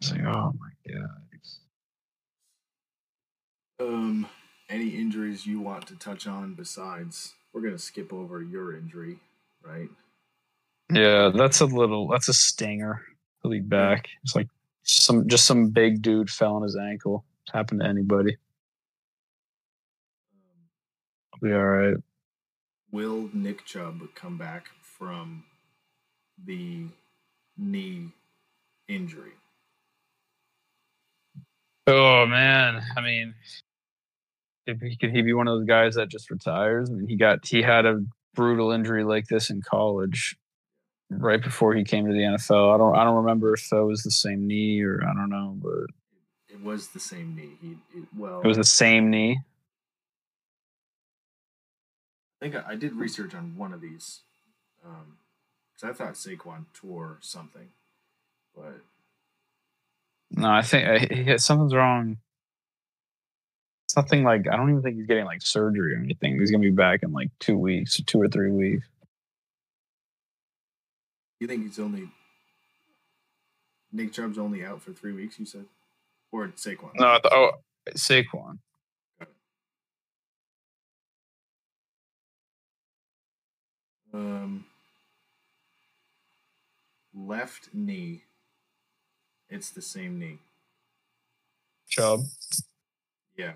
it's like oh my god. Um, any injuries you want to touch on besides? We're gonna skip over your injury, right? Yeah, that's a little. That's a stinger. Be back. It's like some just some big dude fell on his ankle. It's happened to anybody. Um, He'll be all right. Will Nick Chubb come back from the knee injury? Oh man, I mean, if he could he be one of those guys that just retires? I mean, he got he had a brutal injury like this in college, right before he came to the NFL. I don't I don't remember if that was the same knee or I don't know, but It was the same knee. He it, well, it was the same knee. I think I, I did research on one of these because I thought Saquon tore something, but No, I think uh, something's wrong. Something like I don't even think he's getting like surgery or anything. He's gonna be back in like two weeks, two or three weeks. you think he's only Nick Chubb's only out for three weeks? You said, or Saquon? No, I th- oh Saquon. Um, left knee. It's the same knee. Chubb. Yeah.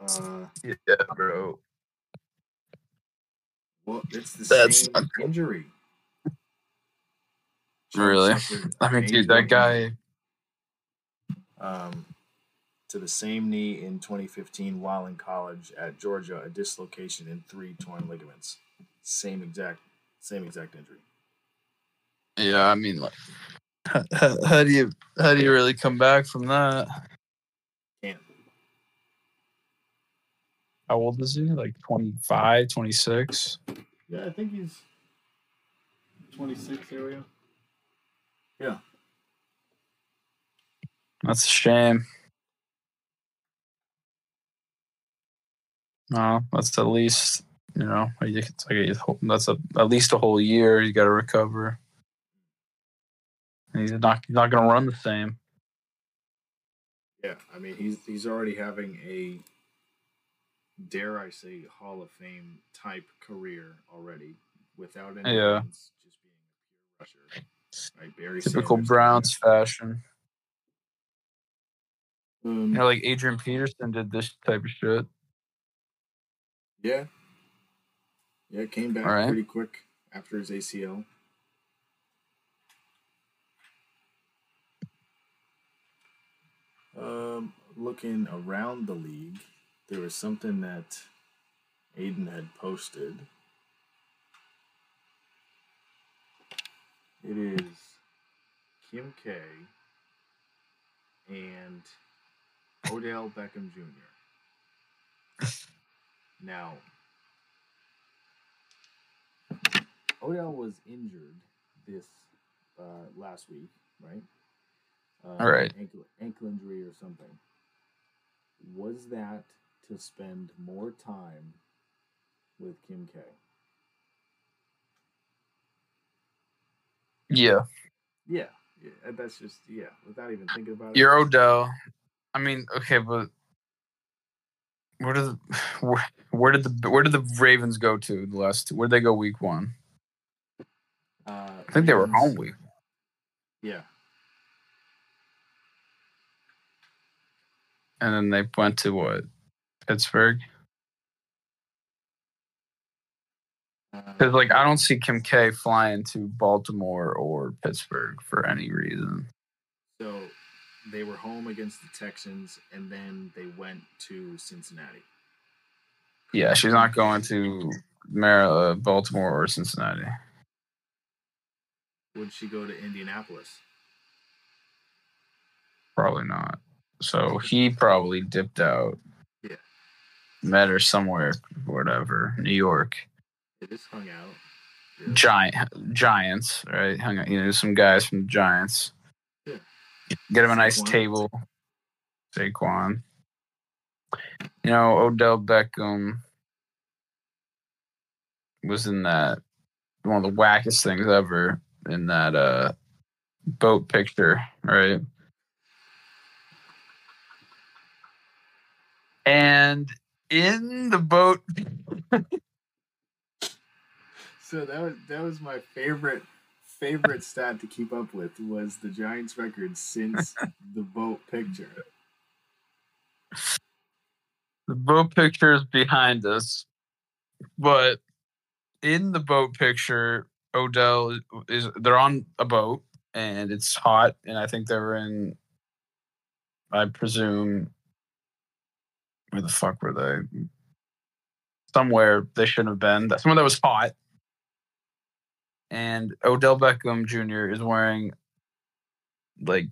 Uh, Yeah, bro. well, it's the That's same not injury. Chubb Really? I mean, a dude, that guy. Um, to the same knee in 2015 while in college at Georgia, a dislocation in three torn ligaments. Same exact, same exact injury. Yeah, I mean, like, how, how do you how do you really come back from that? Can't. How old is he? Like 25, 26? Yeah, I think he's 26 area. Yeah. That's a shame. No, that's at least you know it's like a, that's a, at least a whole year. You got to recover. And he's not he's not going to run the same. Yeah, I mean he's he's already having a dare I say Hall of Fame type career already without any Yeah. wins, just being a pure rusher. Right, Barry Typical Sanders. Browns fashion. Um, You know, like Adrian Peterson did this type of shit. Yeah. Yeah, came back right. pretty quick after his ACL. Um, looking around the league, there was something that Aiden had posted. It is Kim K and Odell Beckham Jr. Now, Odell was injured this uh, last week, right? Uh, All right. Ankle, ankle injury or something. Was that to spend more time with Kim K? Yeah, Yeah, yeah. That's just yeah. Without even thinking about it. you're Odell. I mean, okay, but where did the, where, where did the where did the Ravens go to the last? Where did they go week one? Uh, I think they were home week. Yeah. And then they went to what? Pittsburgh. Because like I don't see Kim K flying to Baltimore or Pittsburgh for any reason. So they were home against the Texans, and then they went to Cincinnati. Yeah, she's not going to Mar- uh, Baltimore or Cincinnati. Would she go to Indianapolis? Probably not. So he probably dipped out. Yeah. Met her somewhere, whatever, New York. They just hung out. Yeah. Giant Giants, right? Hung out, you know, some guys from the Giants. Yeah. Get him a nice Saquon. table. Saquon. You know, Odell Beckham was in that one of the wackest things ever in that uh boat picture, right? And in the boat So that was that was my favorite favorite stat to keep up with was the Giants record since the boat picture. The boat picture is behind us, but in the boat picture, Odell is they're on a boat and it's hot, and I think they're in. I presume. Where the fuck were they? Somewhere they shouldn't have been. Somewhere that was hot. And Odell Beckham Jr. is wearing like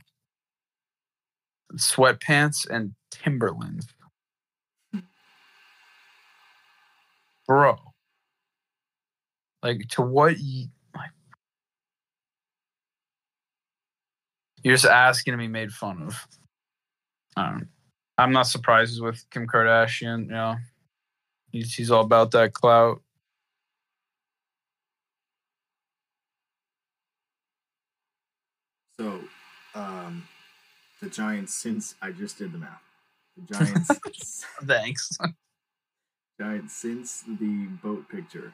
sweatpants and Timberlands. bro. Like to what? y- Like, you're just asking to be made fun of. Um, I'm not surprised with Kim Kardashian. You know, he's he's all about that clout. So, um, the Giants since I just did the math. The Giants Thanks. Giants since the boat picture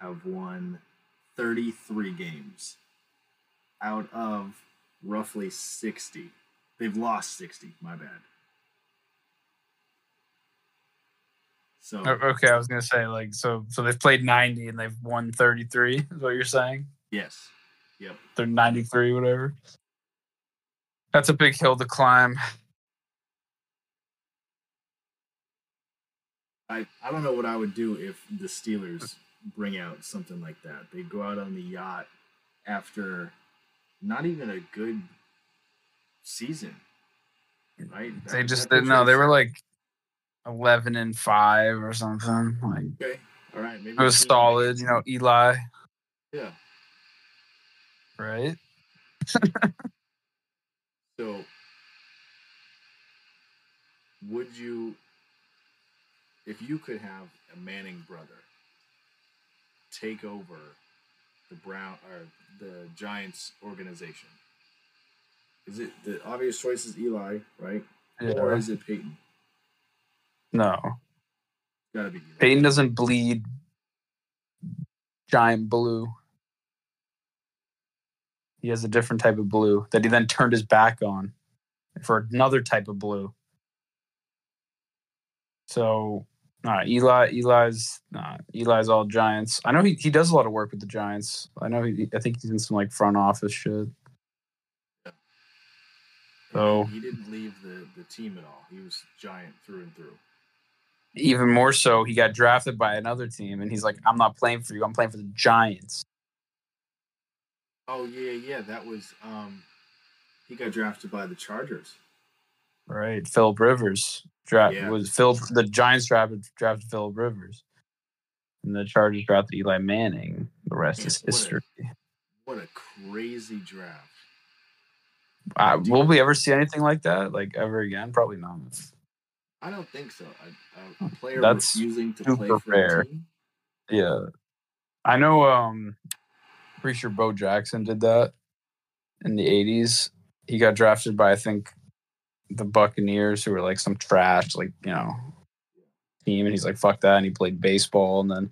have won 33 games out of roughly 60. They've lost 60, my bad. So, okay, I was gonna say like so. So they've played 90 and they've won 33. Is what you're saying? yes. Yep. They're 93, whatever. That's a big hill to climb. I, I don't know what I would do if the Steelers bring out something like that. They go out on the yacht after not even a good season, right? They That- just that they, no, they were like eleven and five or something. Like okay. All right, maybe it was solid, you know. Eli, Yeah. right? So, would you, if you could have a Manning brother take over the Brown or the Giants organization? Is it the obvious choice is Eli, right? Or is it Peyton? No, Gotta be Eli. Peyton doesn't bleed giant blue. He has a different type of blue that he then turned his back on for another type of blue. So, nah, Eli, Eli's, nah, Eli's all Giants. I know he, he does a lot of work with the Giants. I know he, I think he's in some like front office shit. So- he didn't leave the, the team at all. He was Giant through and through. Even more so, he got drafted by another team, and he's like, "I'm not playing for you. I'm playing for the Giants." Oh yeah, yeah. That was um, he got drafted by the Chargers. Right, Philip Rivers draft Yeah. was Phil. The Giants drafted drafted Philip Rivers, and the Chargers drafted Eli Manning. The rest Yeah, is what a- history. What a crazy draft. Uh, will you- we ever see anything like that? Like ever again? Probably not. I don't think so. A, a player That's refusing to play for rare. a team. Yeah, I know. Um, pretty sure Bo Jackson did that in the '80s. He got drafted by I think the Buccaneers, who were like some trash, like you know, team, and he's like, "Fuck that," and he played baseball, and then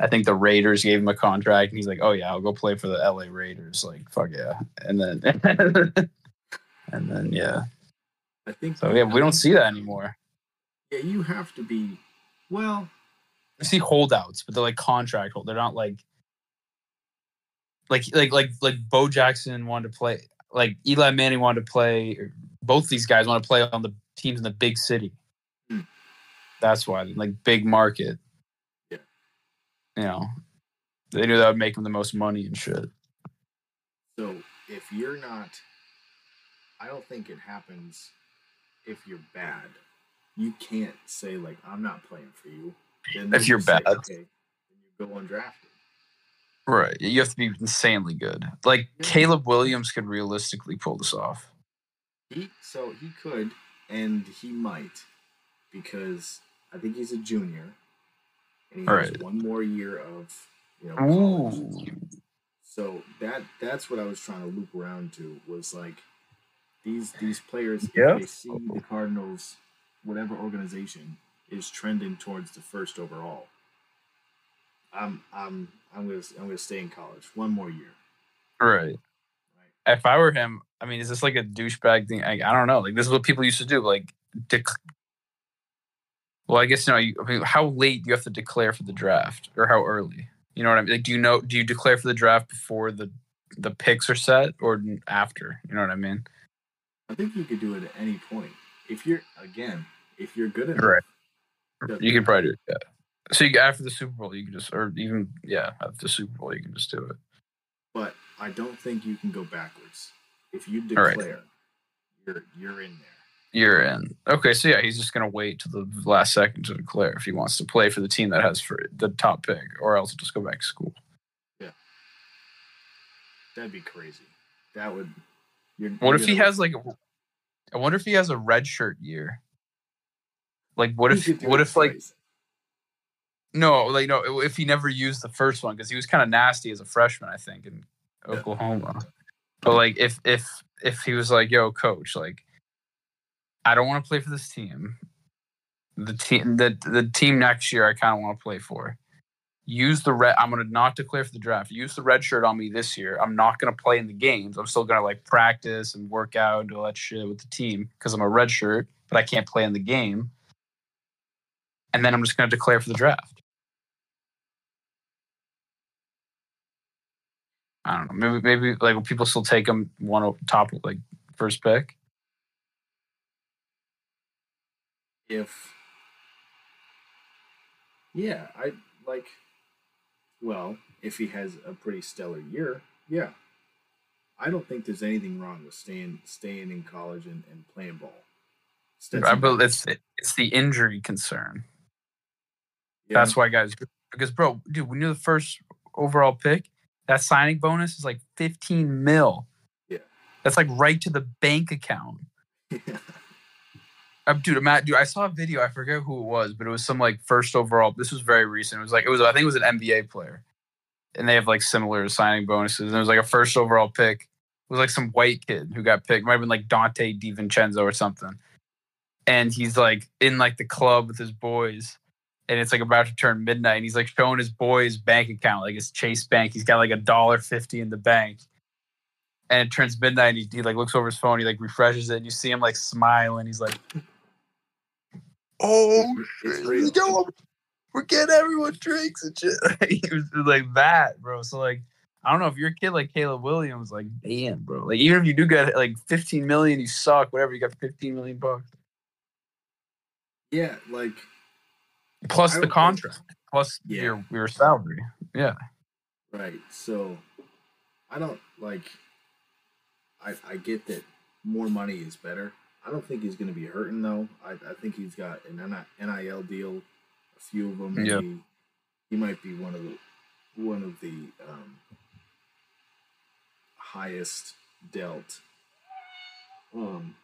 I think the Raiders gave him a contract, and he's like, "Oh yeah, I'll go play for the LA Raiders." Like, fuck yeah, and then and then yeah, I think. so yeah, we don't see that anymore. Yeah, you have to be. Well, We see holdouts, but they're like contract hold. They're not like like like like like Bo Jackson wanted to play. Like Eli Manning wanted to play. Both these guys want to play on the teams in the big city. Hmm. That's why, like big market. Yeah. You know, they knew that would make them the most money and shit. so if you're not, I don't think it happens. If you're bad, you can't say like I'm not playing for you. If you're say, bad. okay, then you go undrafted. Right. You have to be insanely good. Like Yeah. Caleb Williams could realistically pull this off. He so he could and he might because I think he's a junior and he has Right. one more year of you know Ooh. college. So that that's what I was trying to loop around to was like these these players Yeah. if they see the Cardinals whatever organization is trending towards the first overall. I'm I'm I'm gonna I'm gonna stay in college one more year. Right. Right. If I were him, I mean, is this like a douchebag thing? I, I don't know. Like this is what people used to do. Like, dec- well, I guess you know. You, I mean, how late do you have to declare for the draft, or how early? You know what I mean? Like, do you know? Do you declare for the draft before the the picks are set, or after? You know what I mean? I think you could do it at any point. If you're again, if you're good enough, Right. You can probably do it. Yeah. So you, after the Super Bowl, you can just, or even yeah, after the Super Bowl, you can just do it. but I don't think you can go backwards. If you All right. declare, you're you're in there. You're in. Okay, so yeah, he's just gonna wait to the last second to declare if he wants to play for the team that has for the top pick, or else just go back to school. Yeah, that'd be crazy. That would. You're, What you're if he has like? a- I wonder if he has a red shirt year. Like, what if? What if like twice. no, like no, if he never used the first one because he was kind of nasty as a freshman, I think, in. Oklahoma. But like, if if if he was like, "Yo, coach, like, I don't want to play for this team. The team, the the team next year, I kind of want to play for. Use the red. I'm gonna not declare for the draft. Use the red shirt on me this year. I'm not gonna play in the games. I'm still gonna like practice and work out and do all that shit with the team because I'm a red shirt, but I can't play in the game. And then I'm just gonna declare for the draft. I don't know. Maybe maybe like will people still take him one top like first pick? if Yeah, I like. Well, if he has a pretty stellar year, yeah. I don't think there's anything wrong with staying staying in college and, and playing ball. Stetson I bel- it's it's the injury concern. yeah, That's why guys because bro, dude, when you're the first overall pick, that signing bonus is like 15 mil. Yeah. That's like right to the bank account. Uh, dude, Matt, dude, I saw a video. I forget who it was, but it was some like first overall. This was very recent. It was like it was. I think it was an NBA player, and they have like similar signing bonuses. And it was like a first overall pick. It was like some white kid who got picked. Might have been like Donte DiVincenzo or something. And he's like in like the club with his boys, and it's like about to turn midnight. And he's like showing his boys' bank account, like his Chase Bank. He's got like a dollar fifty in the bank. And it turns midnight, and he, he like looks over his phone. He like refreshes it, and you see him like smile, and he's like, "Oh It's shit, we're getting everyone drinks and shit." he was like that, bro. So like, I don't know if you're a kid like Caleb Williams, like, damn, bro. Like, even if you do get like 15 million, you suck. Whatever, you got 15 million bucks yeah, like plus the don't think- contract, plus Yeah. your your salary. Yeah, right. So I don't like. I I get that more money is better. I don't think he's going to be hurting though. I, I think he's got an NIL deal, a few of them. Yeah. He, he might be one of the one of the um, highest dealt um,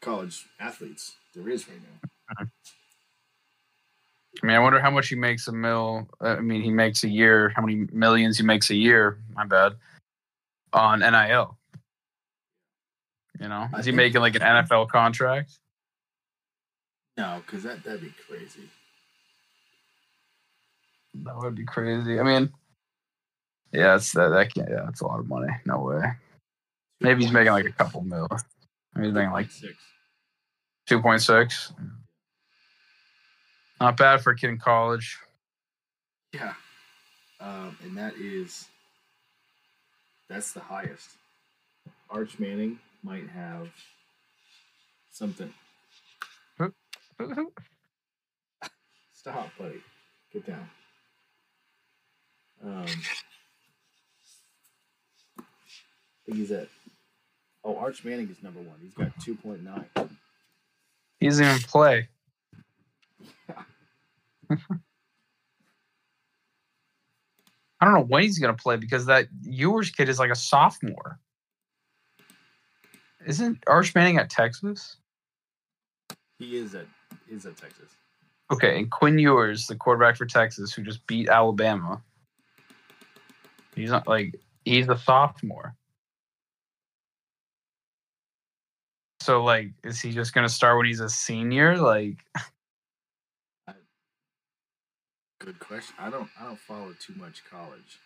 college athletes there is right now. I mean, I wonder how much he makes a mil. uh, I mean, he makes a year. How many millions he makes a year? My bad. On NIL. You know, is he making like an NFL contract? No, because that that'd be crazy. That would be crazy. I mean, yeah, it's that. That can't. Yeah, that's a lot of money. No way. Maybe he's making like a couple mil. Maybe he's making like six. two point six. Not bad for a kid in college. Yeah, um, and that is that's the highest. Arch Manning might have something. Stop, buddy. Get down. Um, I think he's at. Oh, Arch Manning is number one. He's got two point nine. He doesn't even play. I don't know when he's gonna play because that Ewers kid is like a sophomore. Isn't Arch Manning at Texas? He is at is at Texas. Okay, and Quinn Ewers, the quarterback for Texas, who just beat Alabama. He's not like he's a sophomore. So like, is he just gonna start when he's a senior? Like, Good question. I don't I don't follow too much college.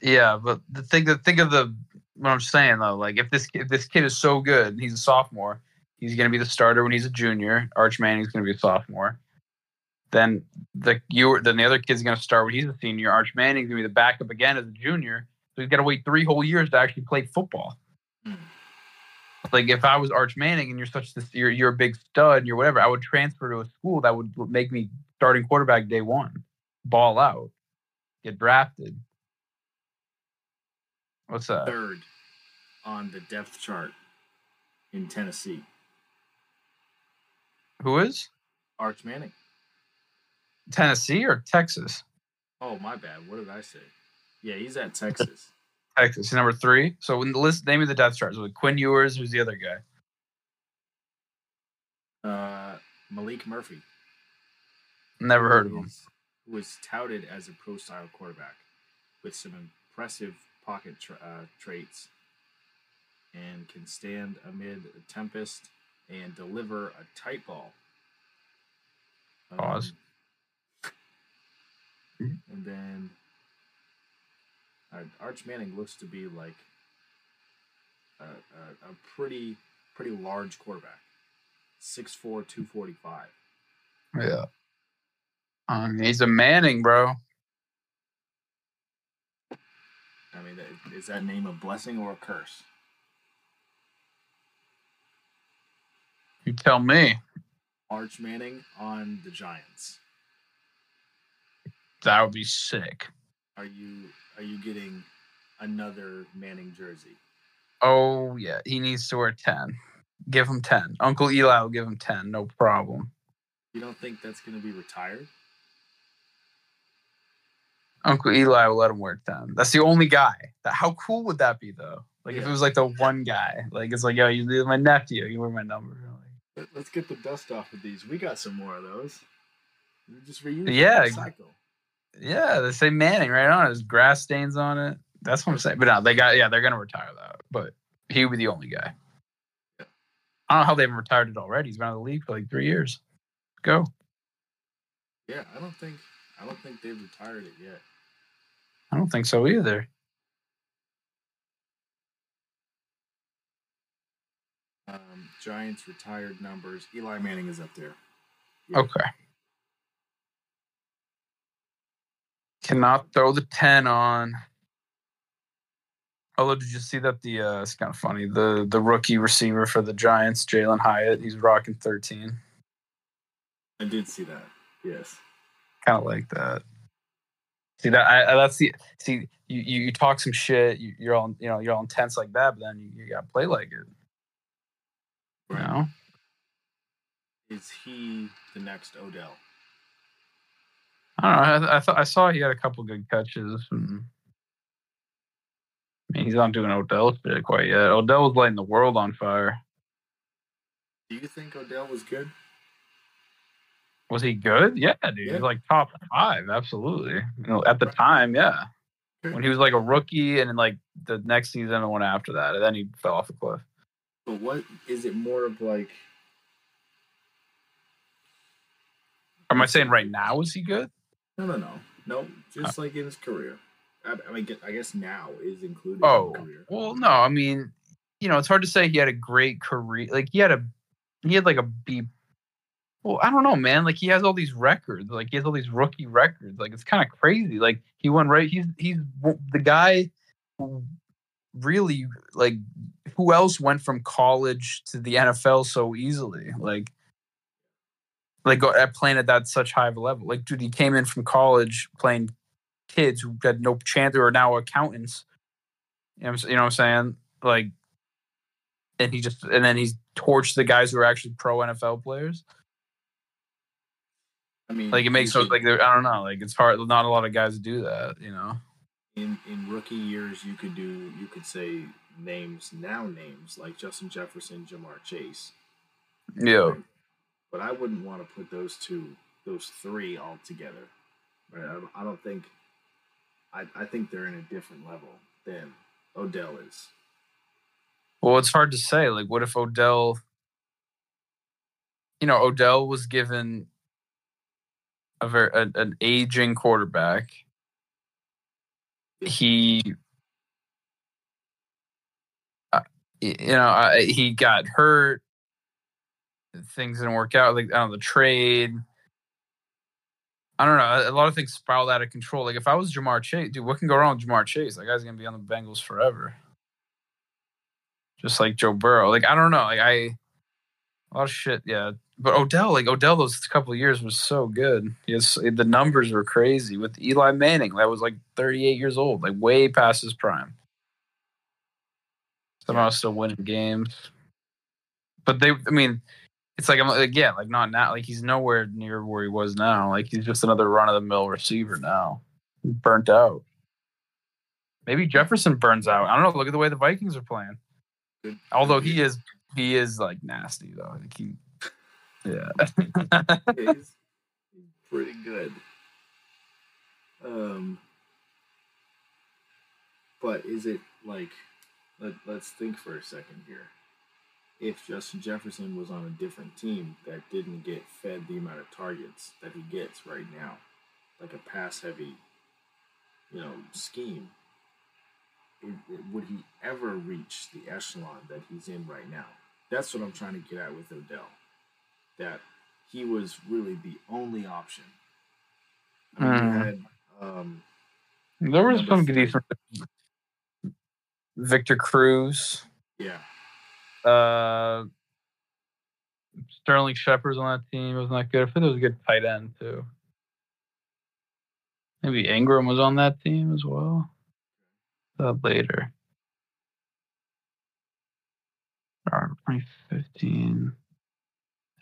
yeah, but the thing that think of the what I'm saying though, like if this if this kid is so good, he's a sophomore, he's gonna be the starter when he's a junior. Arch Manning's gonna be a sophomore. Then the you then the other kid's gonna start when he's a senior. Arch Manning's gonna be the backup again as a junior. So he's got to wait three whole years to actually play football. Hmm. Like if I was Arch Manning and you're such this, you're you're a big stud and you're whatever, I would transfer to a school that would make me starting quarterback day one, ball out, get drafted. What's that? Third on the depth chart in Tennessee. Who is Arch Manning. Tennessee or Texas? Oh my bad. What did I say? Yeah, he's at Texas. Texas, he's number three. So when the list, name of the depth chart. So Quinn Ewers, who's the other guy? uh, Maalik Murphy. Never heard of him. is- Was touted as a pro style quarterback with some impressive pocket tra- uh, traits and can stand amid a tempest and deliver a tight ball. Pause. Um, and then uh, Arch Manning looks to be like a, a, a pretty pretty large quarterback. 6'4", 245. Yeah. Um, he's a Manning, bro. I mean, is that name a blessing or a curse? You tell me. Arch Manning on the Giants. That would be sick. Are you are you getting another Manning jersey? Oh yeah, he needs to wear ten. Give him ten. Uncle Eli will give him ten, no problem. You don't think that's going to be retired? Uncle Eli will let him wear ten. That's the only guy. That how cool would that be though? Like if it was like the one guy. Like it's like yo, you my nephew. You wear my number. Like, Let's get the dust off of these. We got some more of those. We just reuse. Yeah. Cycle. Yeah, they say Manning right on it. There's grass stains on it. That's what I'm saying. But no, they got yeah, they're gonna retire that. But he would be the only guy. I don't know how they haven't retired it already. He's been out of the league for like three years. Go. Yeah, I don't think I don't think they've retired it yet. I don't think so either. Um, Giants retired numbers. Eli Manning is up there. Yeah. Okay. Cannot throw the 10 on. Although, did you see that the uh it's kind of funny. The the rookie receiver for the Giants, Jalin Hyatt, he's rocking 13. I did see that. Yes. Kind of like that. See that I, I that's the see you, you you talk some shit, you, you're all you know, you're all intense like that, but then you, you gotta play like it. You know? Is he the next Odell? I don't know. I, I thought I saw he had a couple good catches. And, I mean, he's not doing Odell shit quite yet. Odell was lighting the world on fire. Do you think Odell was good? Was he good? Yeah, dude. Yeah. He's like top five, absolutely. You know, at the time, yeah. When he was like a rookie, and then like the next season, and the one after that, and then he fell off a cliff. But what is it more of like? Am I saying right now is he good? No, no, no, no. Just like in his career. I, I mean, I guess now is included Oh, in career. well, no. I mean, you know, it's hard to say he had a great career. Like he had a, he had like a B. Well, I don't know, man. Like he has all these records. Like he has all these rookie records. Like it's kind of crazy. Like he went right. He's he's the guy who really like who else went from college to the NFL so easily? Like. Like playing at that such high of a level. Like, dude, he came in from college playing kids who had no chance, are now accountants. You know, what I'm you know what I'm saying? Like, and he just and then he's torched the guys who are actually pro NFL players. I mean, Like it makes could- like I don't know. Like it's hard. Not a lot of guys do that. You know. in in rookie years you could do you could say names now names like Justin Jefferson, Ja'Marr Chase. Yeah. But I wouldn't want to put those two, those three all together. Right? I, don't- I don't think. I I think they're in a different level than Odell is. Well, it's hard to say. Like, what if Odell? You know, Odell was given a very a, an aging quarterback. He, uh, you know, I, he got hurt. Things didn't work out. Like, I don't know, the trade. I don't know. A lot of things spiraled out of control. Like, if I was Ja'Marr Chase, dude, what can go wrong with Ja'Marr Chase? That guy's gonna be on the Bengals forever just like Joe Burrow. Like I don't know, like I a lot of shit. Yeah, but Odell, like Odell, those couple of years was so good. Yes, the numbers were crazy with Eli Manning. That was like 38 years old, like way past his prime. Somehow still winning games, but they, I mean, it's like I'm like like not now. Like he's nowhere near where he was now. Like he's just another run of the mill receiver now, burnt out. Maybe Jefferson burns out. I don't know. Look at the way the Vikings are playing. Although he is he is like nasty though. Like he, yeah. He's, he's pretty good. Um, but is it like? Let, let's think for a second here. If Justin Jefferson was on a different team that didn't get fed the amount of targets that he gets right now, like a pass-heavy, you know, scheme, it, it- would he ever reach the echelon that he's in right now? That's what I'm trying to get at with Odell. That he was really the only option. I mean, Mm. had um, there was some decent. Victor Cruz. yeah, Uh, Sterling Shepard's on that team. It was not good. I think it was a good tight end too. Maybe Ingram was on that team as well. Uh, later. Alright, 2015.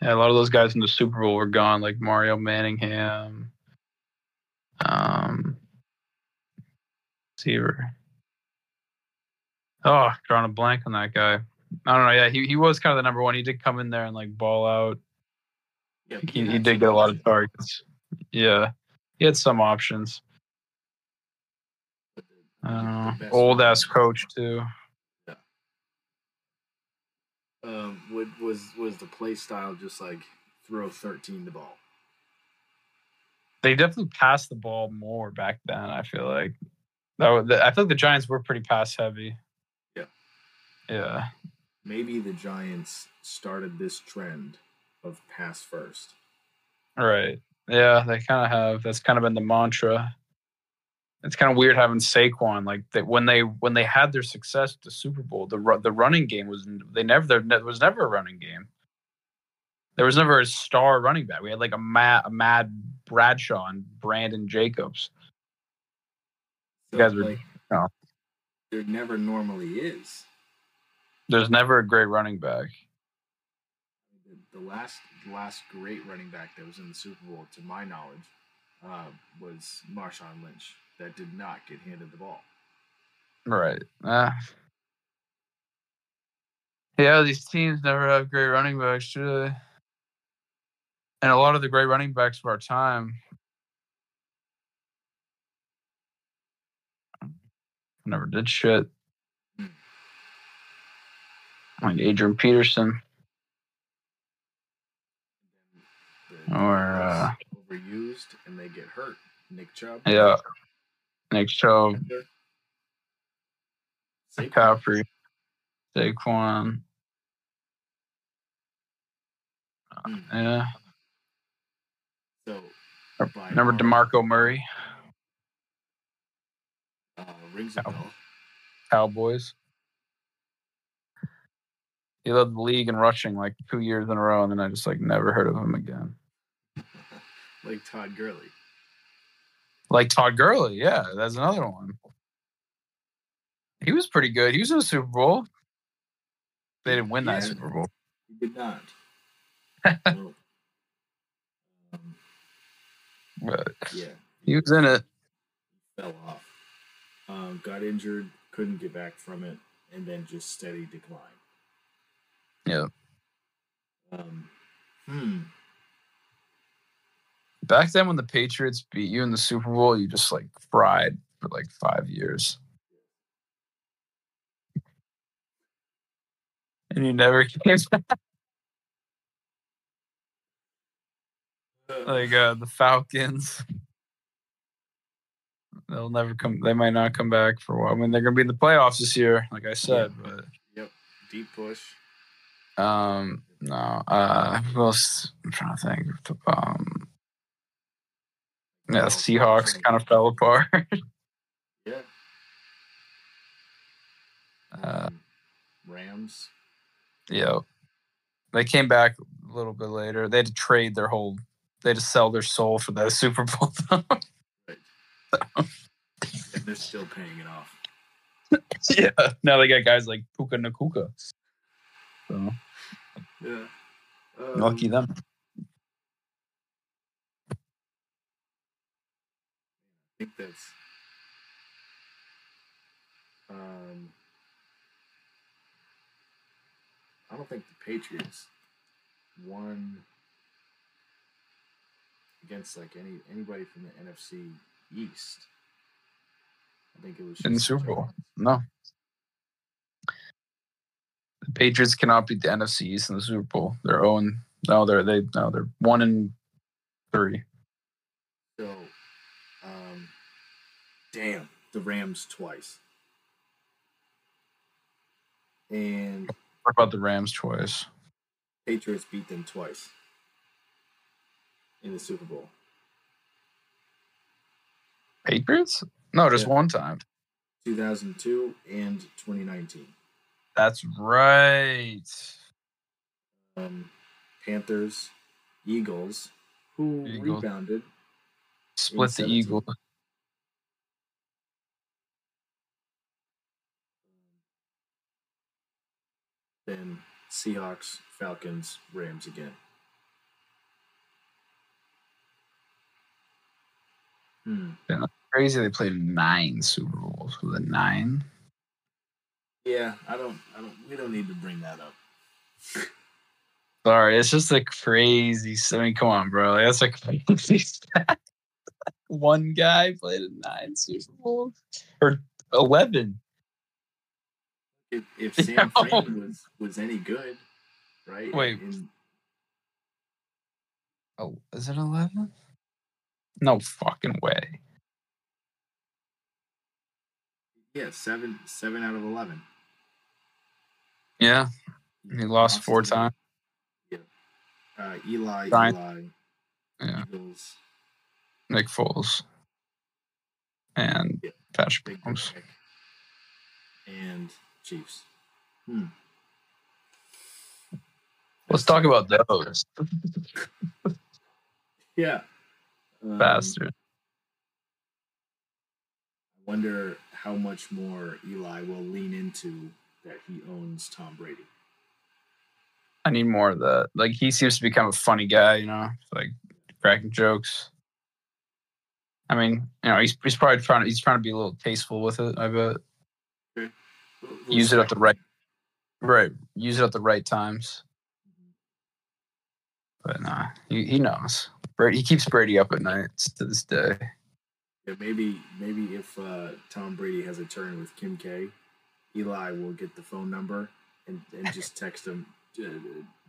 Yeah, a lot of those guys in the Super Bowl were gone, like Mario Manningham. Um, receiver. Oh, drawing a blank on that guy. I don't know. Yeah, he, he was kind of the number one. He did come in there and like ball out. Yeah, He, he did get a lot of targets. Yeah, he had some options. Uh, old ass coach too. Um, what was was the play style just like throw thirteen the ball? They definitely passed the ball more back then. I feel like that. was- I feel like the Giants were pretty pass heavy. Yeah. Yeah. Maybe the Giants started this trend of pass first. Right. Yeah, they kind of have. That's kind of been the mantra. It's kind of weird having Saquon like that when they when they had their success at the Super Bowl. The the running game was they never there was never a running game. There was never a star running back. We had like a mad Ahmad Bradshaw and Brandon Jacobs. So, You guys are- like, there never normally is. There's never a great running back. The, the last the last great running back that was in the Super Bowl, to my knowledge, uh, was Marshawn Lynch. That did not get handed the ball. Right. Uh, yeah, these teams never have great running backs, do they? And a lot of the great running backs of our time never did shit. Like Adrian Peterson or uh, overused and they get hurt. Nick Chubb. yeah, Nick Chubb, Saquon. McCaffrey, Saquon. Hmm. Yeah, So remember DeMarco Murray, Uh, rings Oh. Cowboys. He led the league in rushing like two years in a row, and then I just like never heard of him again. like Todd Gurley. Like Todd Gurley, yeah, that's another one. He was pretty good. He was in the Super Bowl. They didn't win that Super Bowl. He did not. Um, But yeah, he was in it. fell off. Um, got injured, couldn't get back from it, and then just steady decline. Yeah. Um, hmm. Back then when the Patriots beat you in the Super Bowl, you just like fried for like five years. And you never came back. like uh, the Falcons. They'll never come. They might not come back for a while. I mean, they're gonna be in the playoffs this year, like I said. But yep. Deep push. Um, no. Uh, who else? I'm trying to think. Um, yeah, the Seahawks kind of fell apart. Yeah. Uh, Rams. yeah, they came back a little bit later. They had to trade their whole. They had to sell their soul for that Super Bowl. And they're still paying it off. yeah. Now they got guys like Puka Nacua. So Yeah. lucky Um, them. I think that's um I don't think the Patriots won against like any anybody from the NFC East. I think it was In the Super Bowl. No. The Patriots cannot beat the NFC East in the Super Bowl. They're own. No, they're they no, they're one and three. So um damn, the Rams twice. And What about the Rams twice? Patriots beat them twice in the Super Bowl. Patriots? No, just Yeah. one time. 2002 and 2019. That's right. Um, Panthers, Eagles, who Eagles. rebounded. Split the Eagle. Then Seahawks, Falcons, Rams again. Hmm. Crazy. They played nine Super Bowls with a nine. Yeah, I don't. I don't. We don't need to bring that up. Sorry, it's just a crazy. I mean, come on, bro. That's a crazy stat. One guy played in nine Super Bowls or eleven. If, if Sam. Frank was was any good, right? Wait. In- Oh, is it eleven? No fucking way. yeah, seven seven out of eleven. Yeah, he lost four to- times. Uh, Eli, Giants. Eli, Yeah, Eagles, Nick Foles and Yeah. Patrick Big Mahomes. Pick, and Chiefs. Hmm. Let's talk about those Yeah. Um, bastard. I wonder how much more Eli will lean into that he owns Tom Brady. I need more of that. Like he seems to become a funny guy, you know, like cracking jokes. I mean, you know, he's he's probably trying to he's trying to be a little tasteful with it. I bet. Little- Use it at the right, right. Use it at the right times. But nah, he, he knows. Brady, he keeps Brady up at night to this day. Yeah, maybe maybe if uh, Tom Brady has a turn with Kim K, Eli will get the phone number and, and just text him uh,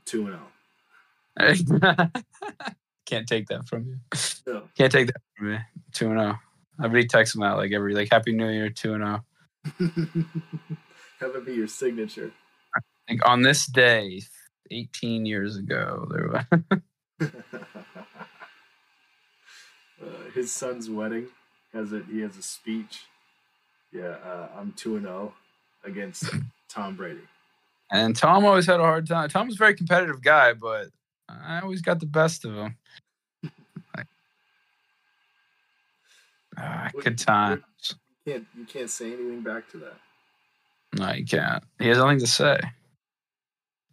two and zero. Can't take that from you. No. Can't take that from me. Two and zero. I really text him out like every like Happy New Year two and zero. Have it be your signature. Like on this day, eighteen years ago, there was uh, his son's wedding has it. He has a speech. Yeah, uh, I'm two and zero against Tom Brady. and Tom always had a hard time. Tom's a very competitive guy, but I always got the best of him. Like, ah, good times. You can't you can't say anything back to that. No, you can't. He has nothing to say.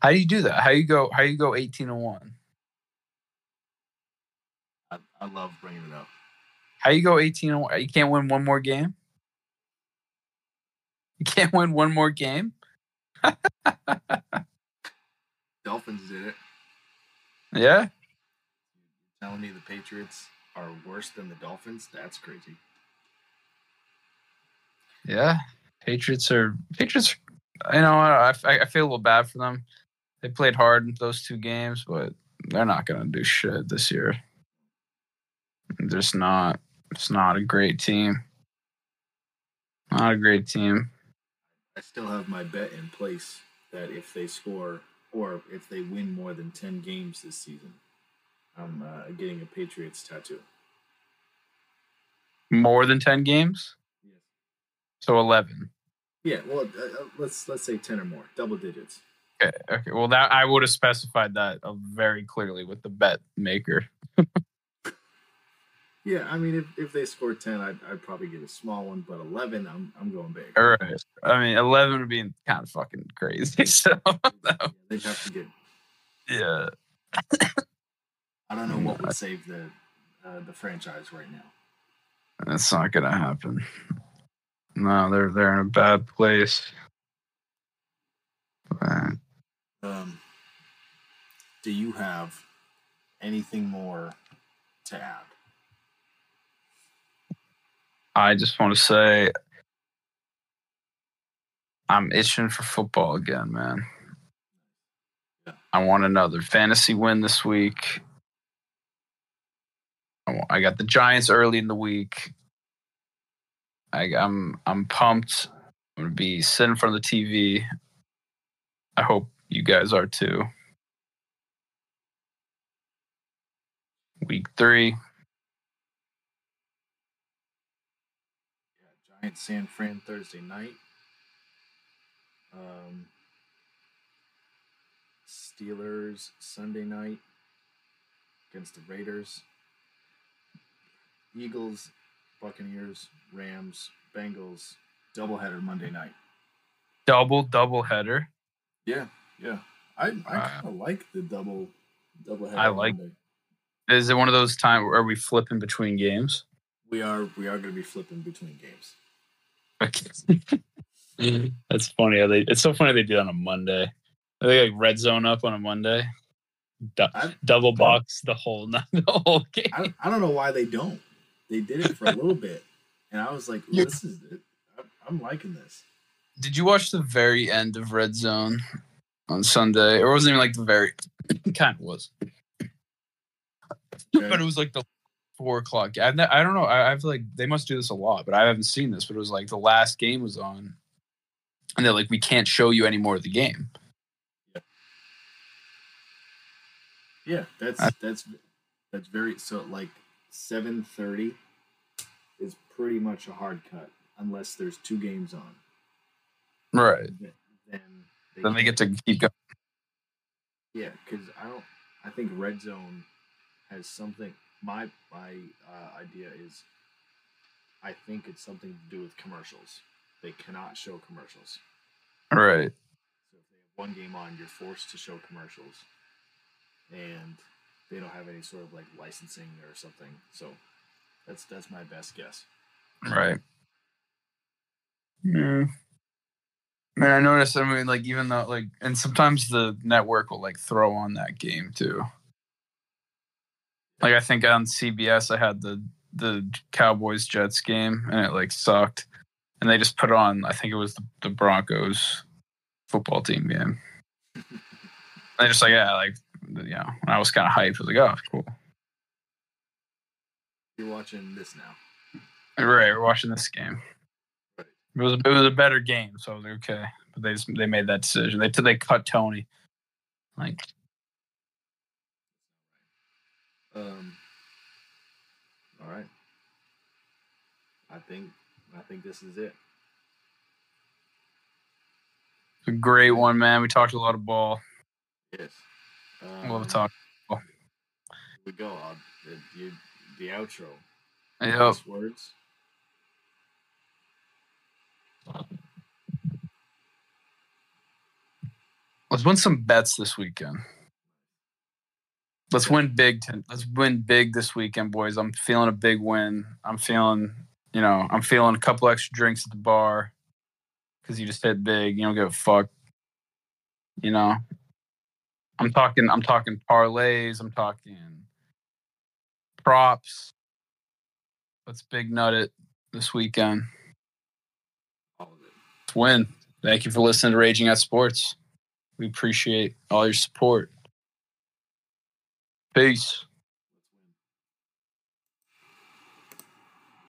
How do you do that? How you go? How you go eighteen and one? I, I love bringing it up. How you go eighteen and one? You can't win one more game. You can't win one more game. Dolphins did it. Yeah, Telling me the Patriots are worse than the Dolphins? That's crazy. yeah. Patriots are Patriots. You know, I, I I feel a little bad for them. They played hard in those two games, but they're not going to do shit this year. They're just not. It's not a great team. Not a great team. I still have my bet in place that if they score or if they win more than 10 games this season, I'm uh, getting a Patriots tattoo. More than ten games, Yes. so eleven. Yeah, well, uh, uh, let's let's say 10 or more, double digits. Okay. Okay. Well, that I would have specified that uh, very clearly with the bet maker. Yeah, I mean, if, if they score 10, I'd, I'd probably get a small one, but 11, I'm, I'm going big. All right. I mean, eleven would be kind of fucking crazy. So, Yeah, they'd have to get, yeah. I don't know what would save the uh, the franchise right now. That's not gonna happen. No, they're they're in a bad place. But Um, do you have anything more to add? I just want to say, I'm itching for football again, man. I want another fantasy win this week. I got the Giants early in the week. I, I'm I'm pumped. I'm gonna be sitting in front of the TV. I hope you guys are too. Week three, Giants San Fran Thursday night. Um, Steelers Sunday night against the Raiders. Eagles, Buccaneers, Rams, Bengals, doubleheader Monday night. Double double header. Yeah, yeah. I, I kind of like the double doubleheader. I like- Monday. Is it one of those times where we flipping between games? We are we are going to be flipping between games. That's funny. How they, it's so funny they do that on a Monday. They like red zone up on a Monday. Du- I, double box the whole the whole game. I I don't know why they don't. They did it for a little bit, and I was like, You- "This is it. I'm, I'm liking this." Did you watch the very end of Red Zone on Sunday? Or it wasn't even like the very it kind of was. But it was like the four o'clock. I, I don't know. I, I've like they must do this a lot, but I haven't seen this. But it was like the last game was on, and they're like, we can't show you any more of the game. Yeah, that's I- that's that's very so like seven thirty is pretty much a hard cut unless there's two games on. Right. Then then they, Then they get to keep going. yeah, because I don't. I think Red Zone has something. My my uh, idea is, I think it's something to do with commercials. They cannot show commercials. All right. So if they have one game on, you're forced to show commercials, and they don't have any sort of like licensing or something. So that's that's my best guess. Right. Yeah. I mean, I noticed. I mean, like even though like, and sometimes the network will like throw on that game too. Like I think on CBS, I had the the Cowboys Jets game, and it like sucked, and they just put on. I think it was the, the Broncos football team game. they just like yeah, like you know, I was kind of hyped. I was like, oh, cool. You're watching this now. Right, we're watching this game. Right. It was it was a better game, so I was like, okay. But they just they made that decision. They they cut Tony. Like Um. All right. I think I think this is it. a great one, man. We talked a lot of ball. Yes. Um, love talk. Here we go. Uh, the, the, the outro. Yep. Last words. Let's win some bets this weekend. Let's win big. To, let's win big this weekend, boys. I'm feeling a big win. I'm feeling, you know, I'm feeling a couple extra drinks at the bar because you just hit big. You don't give a fuck. You know, I'm talking. I'm talking parlays. I'm talking props. Let's big nut it this weekend. Win. Thank you for listening to Raging at Sports. We appreciate all your support. Peace.